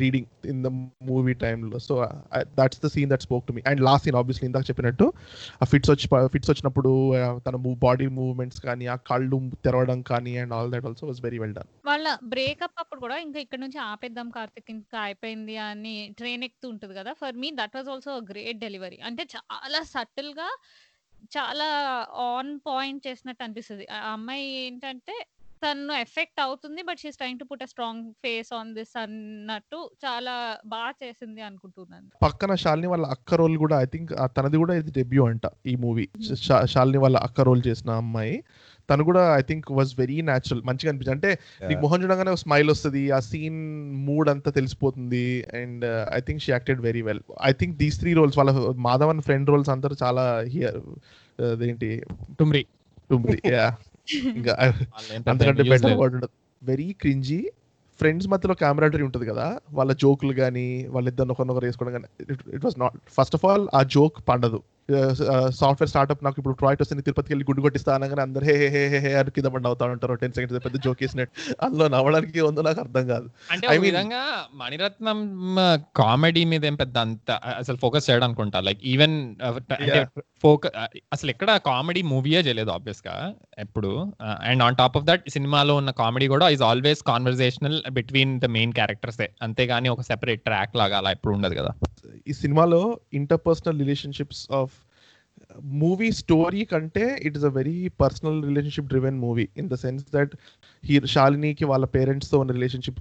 Speaker 1: reading in the movie టైంలో so that's the scene that spoke to me and last scene obviously ఇందాక చెప్పినట్టు ఆ ఫిట్స్ వచ్చి ఫిట్స్ వచ్చినప్పుడు తన బాడీ మూవ్మెంట్స్ కానీ ఆ కళ్ళు తెరవడం కానీ and all that also was very well done
Speaker 4: వాళ్ళ బ్రేకప్ అప్పుడు కూడా ఇంకా ఇక్కడ నుంచి ఆపేద్దాం కార్తిక్ ఇంకా అయిపోయింది అని ట్రైన్ ఎక్కుతూ ఉంటుంది కదా. For me that was also great delivery అంటే చాలా సటిల్గా చాలా ఆన్ పాయింట్ చేసినట్టు అనిపిస్తుంది. ఆ అమ్మాయి ఏంటంటే తను ఎఫెక్ట్ అవుతుంది but she's trying to put a strong face on this అన్నట్టు చాలా బాగా చేసింది అనుకుంటున్నాను.
Speaker 1: పక్కన శాలిని వాళ్ళ అక్క రోల్ కూడా ఐ థింక్ తనది కూడా ఇది డెబ్యూ అంట ఈ మూవీ శాలిని వాళ్ళ అక్క రోల్ చేసిన అమ్మాయి. తను కూడా I think was very natural మంచిగా అనిపించింది. అంటే నీకు మొహం చూడగానే ఒక స్మైల్ వస్తుంది ఆ సీన్ మూడ్ అంతా తెలిసిపోతుంది and I think she acted very well I think these three roles వాళ్ళ మాధవన్ ఫ్రెండ్ రోల్స్ అందరూ చాలా హియర్ అదేంటి?
Speaker 3: టుమ్రి.
Speaker 1: టుమ్రి యా ఇంకా అంతకంటే బెటర్ వర్డ్ ఉండదు వెరీ క్రింజీ ఫ్రెండ్స్ మధ్యలో కెమెరాటరీ ఉంటుంది కదా వాళ్ళ జోకులు కానీ వాళ్ళిద్దరు ఒకరినొకరు వేసుకోవడం కానీ it was not first of all ఆ జోక్ పండదు. సాఫ్ట్వేర్ స్టార్ట్అప్ నాకు ఇప్పుడు ప్రాజెక్ట్ వస్తే నేను తిరుపతికి వెళ్ళి గుడ్డు కొట్టిస్తా అనగానే అందరు హే హే హే హే అని కింద పడి నవ్వుతా ఉంటారు. టెన్ సెకండ్స్ పెద్ద జోక్ వేసినట్టు అందులో నవ్వడానికి ఉందో నాకు అర్థం కాదు.
Speaker 3: అంటే
Speaker 1: mean-
Speaker 3: విధంగా మణిరత్నం కామెడీ మీద ఏం పెద్ద అంత అసలు ఫోకస్ చేయడం అనుకుంటా లైక్ ఈవెన్. ఫోకస్ అసలు ఎక్కడ కామెడీ మూవీయే చేయలేదు ఆబ్వియస్గా ఎప్పుడు. And on top of that సినిమాలో ఉన్న కామెడీ కూడా is always conversational between the main characters అంతేగాని ఒక సెపరేట్ ట్రాక్ లాగా అలా ఎప్పుడు ఉండదు కదా.
Speaker 1: ఈ సినిమాలో interpersonal relationships of movie story కంటే it is a very personal relationship driven movie in the sense that he శాలినికి వాళ్ళ పేరెంట్స్తో ఉన్న relationship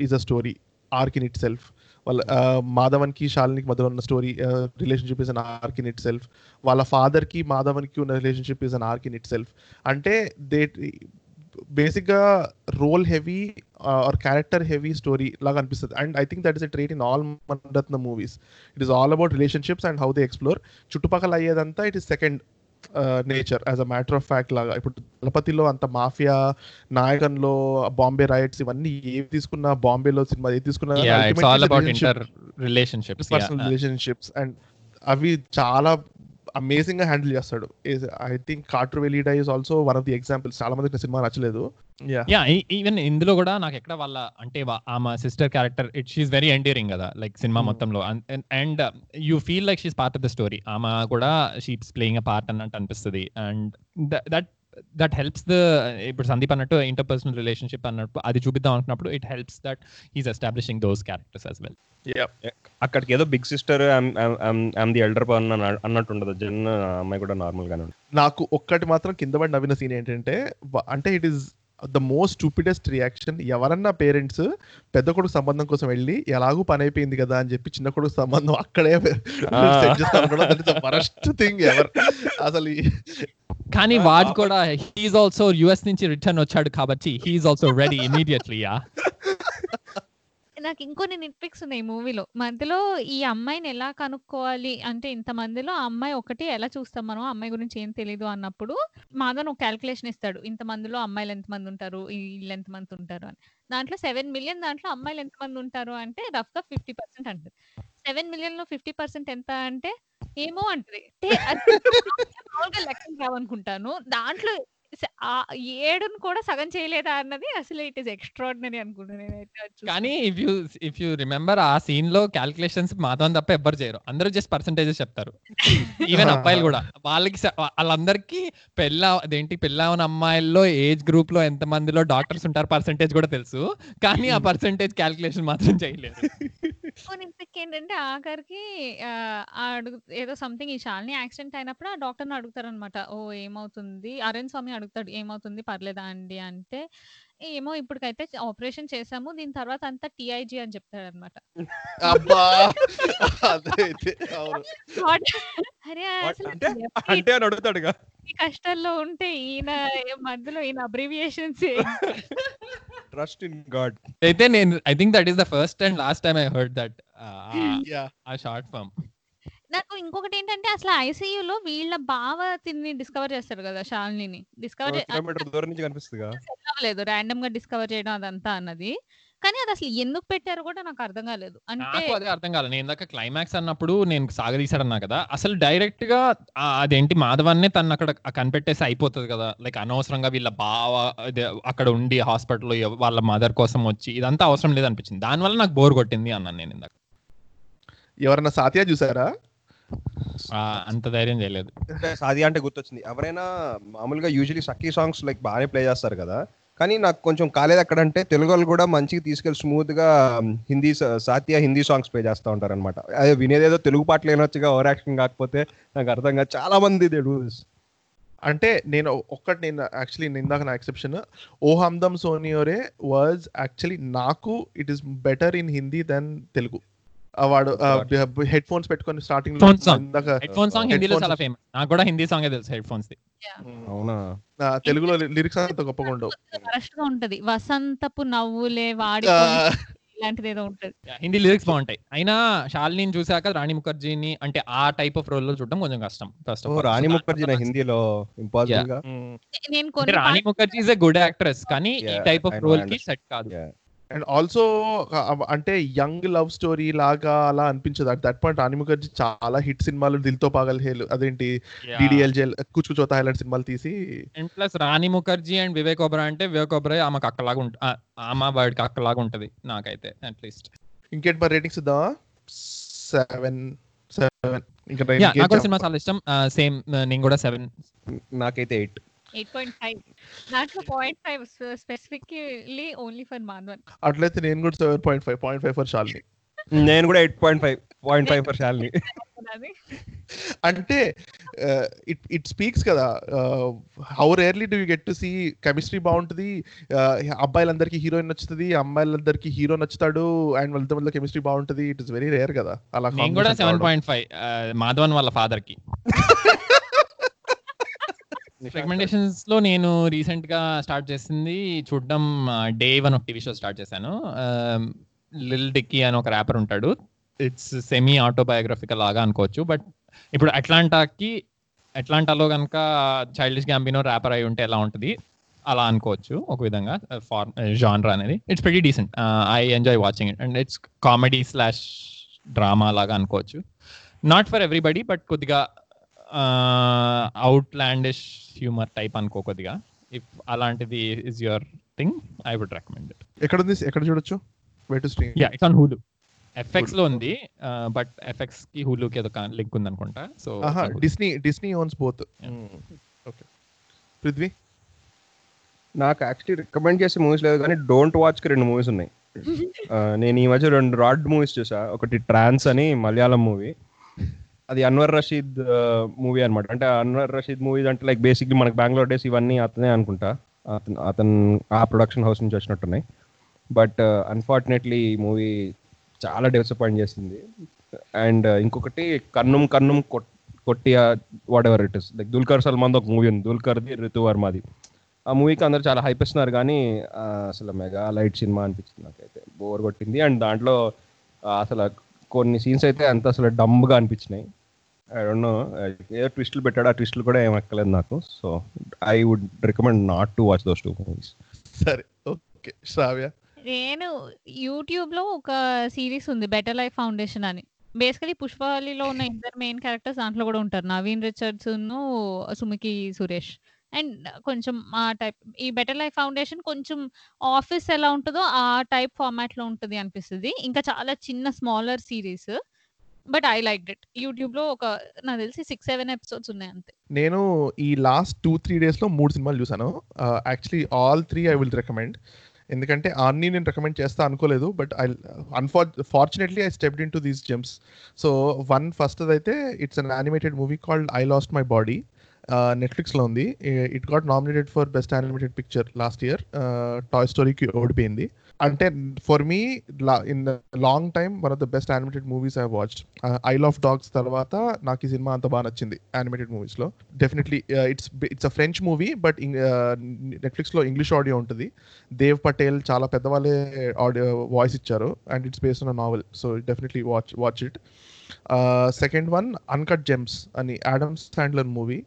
Speaker 1: is a story arc in itself వాళ్ళ మాధవన్కి శాలినికి మధ్యలో ఉన్న story relationship is an arc in itself వాళ్ళ ఫాదర్కి ఉన్న relationship is an arc in itself అంటే దే బేసిక్గా role heavy or character heavy story లాగా అనిపిస్తుంది. And I think that is a trait in all Mani Ratnam movies it is all about relationships and how they explore చుట్టుపక్కల అయ్యేదంతా it is second nature as a matter of fact లాగా. ఇప్పుడు దళపతిలో అంత mafia నాయకంలో Bombay rights ఇవన్నీ ఏవి తీసుకున్నా బాంబేలో cinema ఏది తీసుకున్నా పర్సనల్ రిలేషన్షిప్స్ అండ్ అవి చాలా అమేజింగ్గా హ్యాండిల్ చేస్తాడు. I think Kaatru Veliyidai is also one of the examples చాలా మందికి సినిమా నచ్చలేదు. యా
Speaker 3: ఈవెన్ ఇందులో కూడా నాకు ఎక్కడ వాళ్ళ అంటే ఆమె sister character it she's very endearing కదా లైక్ సినిమా
Speaker 1: Hmm.
Speaker 3: మొత్తంలో. And you feel like she's part of the story ఆమె కూడా షీస్ ప్లేయింగ్ అ పార్ట్ అన్నట్టు అనిపిస్తుంది. And that that helps the ఇప్పుడు సందీప్ అన్నట్టు ఇంటర్పర్సనల్ రిలేషన్షిప్ అన్నట్టు అది చూపిద్దాం అనుకున్నప్పుడు it helps that he's establishing those characters as well
Speaker 2: అక్కడికి ఏదో big sister I'm the elder అన్నట్టు ఉండదు. జన్ అమ్మాయి కూడా నార్మల్ గానే
Speaker 1: నాకు ఒక్కటి మాత్రం కింద పడి నవ్విన సీన్ ఏంటంటే అంటే it is the most stupidest reaction ఎవరన్నా పేరెంట్స్ పెద్ద కొడుకు సంబంధం కోసం వెళ్ళి ఎలాగూ పని అయిపోయింది కదా అని చెప్పి చిన్న కొడుకు సంబంధం అక్కడే వరస్ట్ థింగ్ ఎవర్ అసలు
Speaker 3: కానీ వాడు కూడా హీఈస్ ఆల్సో యుఎస్ నుంచి రిటర్న్ వచ్చాడు కాబట్టి హీఈస్ ఆల్సో రెడీ ఇమీడియట్లీ
Speaker 4: నాకు ఇంకొన్ని నిట్పిక్స్ ఉన్నాయి మూవీలో. మధ్యలో ఈ అమ్మాయిని ఎలా కనుక్కోవాలి? అంటే ఇంత మందిలో ఆ అమ్మాయి ఒకటి ఎలా చూస్తాం మనం? ఆ అమ్మాయి గురించి ఏం తెలియదు అన్నప్పుడు మాధవన్ ఒక క్యాల్కులేషన్ ఇస్తాడు. ఇంత మందిలో అమ్మాయిలు ఎంత మంది ఉంటారు? వీళ్ళు ఎంత మంది ఉంటారు అని. దాంట్లో సెవెన్ మిలియన్ దాంట్లో అమ్మాయిలు ఎంత మంది ఉంటారు అంటే రఫ్గా ఫిఫ్టీ పర్సెంట్ అంటది. సెవెన్ మిలియన్లో ఫిఫ్టీ పర్సెంట్ ఎంత అంటే ఏమో అంటది. అంటే అది మామూలుగా లెక్కలు రావనుకుంటాను. దాంట్లో స- ఆ ఏడును కూడా సగం చేయలేదా అన్నది అసలు ఇట్ ఇస్ ఎక్స్ట్రాడినరీ అనుకుంటున్నాను నేనైతే అది చూసి.
Speaker 3: కానీ if you if you remember ఆ సీన్లో క్యాల్కులేషన్స్ మాధవన్ తప్ప ఎవ్వరు చేయరు. అందరూ జస్ట్ పర్సంటేజెస్ చెప్తారు. ఈవెన్ అబ్బాయిలు కూడా. వాళ్ళకి స- వాళ్ళందరికీ పెళ్ళ అదేంటి పెళ్ళావన అమ్మాయిల్లో ఏజ్ గ్రూప్లో ఎంత మందిలో డాక్టర్స్ ఉంటారు పర్సంటేజ్ కూడా తెలుసు. కానీ ఆ పర్సంటేజ్ క్యాల్కులేషన్ మాత్రం చేయలేదు.
Speaker 4: నిపిక్ ఏంటంటే ఆఖరికి అడుగు ఏదో సంథింగ్ ఈ శాలిని యాక్సిడెంట్ అయినప్పుడు ఆ డాక్టర్ని అడుగుతారు అనమాట ఓ ఏమవుతుంది? అరుణ్ స్వామి అడుగుతాడు ఏమవుతుంది పర్లేదా అండి అంటే ఏమో ఇప్పటికైతే ఆపరేషన్ చేసాము దీని తర్వాత అంతా టిఐజీ అని చెప్తాడు అనమాట
Speaker 1: అబ్బా! అదైతే అవును.
Speaker 4: అరే
Speaker 2: What?
Speaker 4: అసలు
Speaker 2: అంటే
Speaker 4: ఎవరి
Speaker 2: అంటే అని అడుగుతాడుగా.
Speaker 4: ఈ కష్టాల్లో ఉంటే ఈయన మధ్యలో ఈయన అబ్రివియేషన్స్
Speaker 2: ట్రస్ట్ ఇన్ గాడ్
Speaker 3: అయితే నేను I think that is the first and last time I heard that
Speaker 1: yeah
Speaker 3: ఆ షార్ట్ ఫామ్
Speaker 4: నాకు ఇంకొకటి ఏంటంటే అసలు ఐసీయూలో వీళ్ళ బావ తిని డిస్కవర్ చేస్తారు కదా డిస్కవర్
Speaker 2: కిలోమీటర్ దూరం నుంచి కనిపిస్తుందిగా
Speaker 4: లేదు ర్యాండమ్గా డిస్కవర్ చేయడం అదంతా అన్నది. కానీ అది అసలు ఎందుకు పెట్టారో కూడా నాకు అర్థం కాలేదు. అంటే
Speaker 3: నాకు అదే అర్థం కాలేదు. నేను ఇందాక క్లైమాక్స్ అన్నప్పుడు నేను సాగదీశాడన్నా కదా. అసలు డైరెక్ట్గా ఆ అదేంటి మాధవన్నే తను అక్కడ కనిపెట్టేసి అయిపోతుంది కదా. లైక్ అనవసరంగా వీళ్ళ బావ అదే అక్కడ ఉండి హాస్పిటల్లో వాళ్ళ మదర్ కోసం వచ్చి ఇదంతా అవసరం లేదు అనిపించింది దానివల్ల నాకు బోర్ కొట్టింది అన్నాను నేను ఇందాక.
Speaker 1: ఎవరన్నా సాత్యా చూసారా?
Speaker 3: ఆ, అంత ధైర్యం చేయలేదు.
Speaker 2: అంటే సాది అంటే గుర్తొచ్చింది. ఎవరైనా మామూలుగా యూజువలీ సక్కీ సాంగ్స్ లైక్ బాగానే ప్లే చేస్తారు కదా. కానీ నాకు కొంచెం కాలేదు ఎక్కడంటే తెలుగు వాళ్ళు కూడా మంచిగా తీసుకెళ్ళి స్మూత్గా హిందీ స- సాత్య హిందీ సాంగ్స్ ప్లే చేస్తూ ఉంటారు అనమాట అదే వినేదేదో తెలుగు పాటలు వినొచ్చుగా ఓవర్ యాక్షన్ కాకపోతే నాకు అర్థం కాదు. చాలా మంది దే డూ దిస్
Speaker 1: అంటే నేను ఒక్కటి నేను యాక్చువల్లీ ఇందాక నా exception O Humdum Suniyo Re was actually నాకు it is better in Hindi then Telugu. వాడు హెడ్ ఫోన్స్ పెట్టుకొని స్టార్టింగ్
Speaker 3: హెడ్ ఫోన్ సాంగ్ హిందీలో. చాలా ఫేమస్ నాకు కూడా హిందీ సాంగ్ తెలుసు హెడ్ ఫోన్స్
Speaker 2: అవునా?
Speaker 1: ఆ, తెలుగులో లిరిక్స్ అంత గొప్పగా ఉండవు.
Speaker 4: వరస్ట్గా ఉంటది. వసంతపు నవ్వులే వాడి ఇలాంటిది ఏదో ఉంటది.
Speaker 3: హిందీ లిరిక్స్ బాగుంటాయి. అయినా శాలిని చూసాక రాణి ముఖర్జీని అంటే ఆ టైప్ ఆఫ్ రోల్లో చూడడం కొంచెం కష్టం ఫస్ట్
Speaker 2: ఓ, రాణి ముఖర్జీ నా హిందీలో
Speaker 1: ఇంపాసిబుల్గా.
Speaker 4: నేను
Speaker 3: Rani Mukherjee is a good actress కానీ ఈ టైప్ ఆఫ్
Speaker 2: రోల్కి.
Speaker 3: సెట్ కాదు.
Speaker 2: Yeah.
Speaker 1: అండ్ ఆల్సో అంటే యంగ్ లవ్ స్టోరీ లాగా అలా అనిపించదు. At that point Rani Mukherjee చాలా హిట్ సినిమాలు దిల్తో పాగల్ హేలు అదేంటి డిడిఎల్ జెల్ కుచ్ కుచ్ హోతా ఇలాంటి సినిమాలు తీసి.
Speaker 3: And plus Rani Mukherjee and Vivek Oberoi అంటే వివేక్ ఒబరాయ్ ఆమెకు అక్కలాగా ఉంట ఆ, ఆమె వాడికి అక్కలాగా ఉంటది నాకైతే అట్లీస్ట్
Speaker 1: ఇంకేంటి మరి రేటింగ్స్ ఇద్దామా? Seven seven. ఇంకా
Speaker 3: నాకు సినిమా చాలా ఇష్టం. సేమ్ నేను కూడా సెవెన్.
Speaker 2: నాకైతే ఎయిట్.
Speaker 4: Eight point five. దాంట్లో point five specifically only for Madhavan
Speaker 1: అట్లయితే నేను కూడా seven point five point five for Shalini.
Speaker 2: నేను కూడా eight point five point five for Shalini
Speaker 1: అంటే ఇట్ ఇట్ స్పీక్స్ కదా how rarely do you get to see chemistry బాగుంటుంది Uh, అబ్బాయిలందరికీ heroine నచ్చుతుంది అమ్మాయిలందరికీ హీరో నచ్చుతాడు అండ్ వాళ్ళ మధ్య కెమిస్ట్రీ బాగుంటుంది ఇట్ ఇస్ వెరీ రేర్ కదా. అలా
Speaker 3: నేను కూడా సెవెన్. పాయింట్ ఫైవ్ మాధవన్ వాళ్ళ ఫాదర్కి రికమెండేషన్స్లో నేను రీసెంట్గా స్టార్ట్ చేసింది చూడడం డే వన్ ఒక టీవీ షో స్టార్ట్ చేశాను. లిల్ డిక్కీ అని ఒక ర్యాపర్ ఉంటాడు. ఇట్స్ సెమీ ఆటోబయోగ్రఫికల్ లాగా అనుకోవచ్చు బట్ ఇప్పుడు అట్లాంటాకి అట్లాంటాలో కనుక చైల్డిష్ గ్యాంబినో ర్యాపర్ అయి ఉంటే ఎలా ఉంటుంది? అలా అనుకోవచ్చు ఒక విధంగా ఫార్ జాన్రా అనేది. It's very decent I enjoy watching it and it's comedy slash drama లాగా అనుకోవచ్చు. నాట్ ఫర్ ఎవ్రీబడి బట్ కొద్దిగా అవుట్ ల్యాండిష్ హ్యూమర్ టైప్ అనుకో కొద్దిగా. ఇఫ్ అలాంటిది is your thing I would recommend it
Speaker 1: ఎక్కడ ఉంది ఎక్కడ చూడొచ్చు way to stream
Speaker 3: yeah it's on Hulu ఎఫ్ఎక్స్లో ఉంది బట్ ఎఫ్ఎక్స్కి హూలుకి ఏదో లింక్ ఉంది అనుకుంటా సో
Speaker 1: ఆహా Disney Disney owns both okay Prithvi
Speaker 2: నాకు యాక్చువల్లీ రికమెండ్ చేసే మూవీస్ లేదు కానీ డోంట్ వాచ్కి రెండు మూవీస్ ఉన్నాయి. నేను ఈ మధ్య రెండు రాడ్ మూవీస్ చూసా. ఒకటి ట్రాన్స్ అని మలయాళం మూవీ అది అన్వర్ రషీద్ మూవీ అనమాట అంటే అన్వర్ రషీద్ మూవీస్ అంటే లైక్ బేసిక్లీ మనకి బెంగళూరు డేస్ ఇవన్నీ అతనే అనుకుంటా. అతను అతను ఆ ప్రొడక్షన్ హౌస్ నుంచి వచ్చినట్టున్నాయి. బట్ అన్ఫార్చునేట్లీ ఈ మూవీ చాలా డిసప్పాయింట్ చేసింది. అండ్ ఇంకొకటి కన్నుం కన్నుం కొట్- whatever it is like Dulquer Salmaan ఒక మూవీ ఉంది. దుల్కర్ది రితు వర్మది. ఆ మూవీకి అందరు చాలా హైప్ ఇస్తున్నారు కానీ అసలు మెగా లైట్ సినిమా అనిపించింది నాకైతే. బోర్ కొట్టింది. అండ్ దాంట్లో అసలు కొన్ని సీన్స్ అయితే అంత అసలు డమ్గా అనిపించినాయి. ఐ డోంట్ నో ఏదో ట్విస్టులు పెట్టాడు ఆ ట్విస్టులు కూడా ఏం ఎక్కలేదు నాకు. So I would recommend not to watch those two movies
Speaker 1: సరే. ఓకే. శ్రావ్య?
Speaker 4: నేను యూట్యూబ్లో ఒక సిరీస్ ఉంది బెటర్ లైఫ్ ఫౌండేషన్ అని. బేసికలీ పుష్పవల్లిలో ఉన్న ఇద్దరు మెయిన్ క్యారెక్టర్స్ దాంట్లో కూడా ఉంటారు. నవీన్ రిచర్డ్స్ సుమికి సురేష్. అండ్ కొంచెం ఆ టైప్ ఈ బెటర్ లైఫ్ ఫౌండేషన్ కొంచెం ఆఫీస్ ఎలా ఉంటుందో ఆ టైప్ ఫార్మాట్లో ఉంటుంది అనిపిస్తుంది. ఇంకా చాలా చిన్న smaller series but I like it. యూట్యూబ్లో ఒక నాకు తెలిసి సిక్స్ సెవెన్ ఎపిసోడ్స్ ఉన్నాయి అంతే.
Speaker 1: నేను ఈ లాస్ట్ టూ త్రీ డేస్లో మూడు సినిమాలు చూసాను actually all three I will recommend. ఎందుకంటే అన్ని నేను రికమెండ్ చేస్తా అనుకోలేదు but I unfortunately I stepped into these gems so one first అయితే it's an animated movie called I lost my body నెట్ఫ్లిక్స్లో ఉంది. It got nominated for best animated picture last year Toy స్టోరీకి ఓడిపోయింది. అంటే for me in long time one of the best animated movies I watched I of dogs తర్వాత నాకు ఈ సినిమా అంత బాగా నచ్చింది యానిమేటెడ్ మూవీస్లో definitely it's it's a French movie but నెట్ఫ్లిక్స్లో ఇంగ్లీష్ ఆడియో ఉంటుంది. దేవ్ పటేల్ చాలా పెద్దవాళ్ళే ఆడియో వాయిస్ ఇచ్చారు and it's based on novel so definitely watch watch it second one uncut gems అని Adam's Sandler movie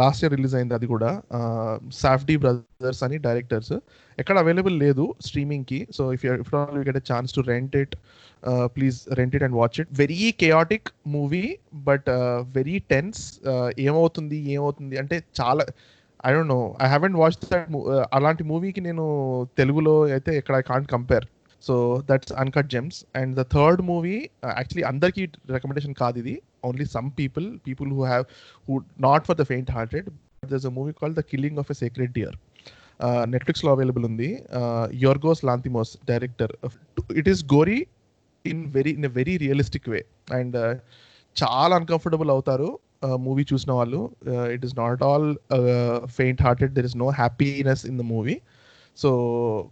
Speaker 1: last year release అయింది అది కూడా. Safdie brothers అని డైరెక్టర్స్. ఎక్కడ అవైలబుల్ లేదు స్ట్రీమింగ్కి. So if if you get a chance to rent it please rent it and watch it. Very chaotic movie but very tense. ఏమవుతుంది ఏమవుతుంది అంటే చాలా I don't know I haven't watch that అలాంటి మూవీకి నేను తెలుగులో అయితే ఎక్కడ I can't compare so that's uncut gems and the third movie actually అందరికీ రికమెండేషన్ కాదు ఇది. Only some people people who have who not for the faint hearted but there's a movie call the killing of a sacred deer నెట్ఫ్లిక్స్లో available ఉంది. Yorgos Lanthimos director it is gory in very in a very realistic way and చాలా uncomfortable అవుతారు movie చూసిన వాళ్ళు. It is not all faint hearted there is no happiness in the movie so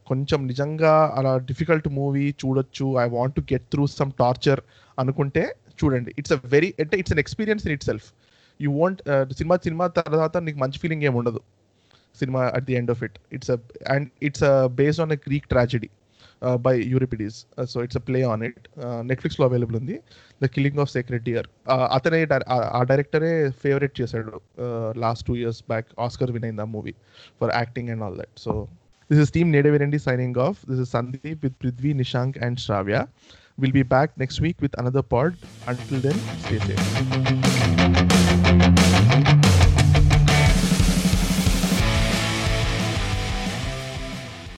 Speaker 1: కొంచెం నిజంగా అలా difficult movie చూడొచ్చు. I want to get through some torture అనుకుంటే చూడండి. ఇట్స్ అ వెరీ అంటే it's an experience in itself you want cinema సినిమా తర్వాత నీకు మంచి ఫీలింగ్ ఏమి ఉండదు. Cinema at the end of it it's and it's based on a Greek tragedy by Euripides so it's a play on it నెట్ఫ్లిక్స్లో available ఉంది. The killing of sacred deer అతనే ఆ డైరెక్టరే ఫేవరెట్ చేశాడు last two years back Oscar win అయింది ఆ movie for acting and all that so This is Team Nedevirendi signing off. This is Sandeep with Prithvi, Nishank, and Shravya. We'll be back next week with another pod. Until then, stay safe.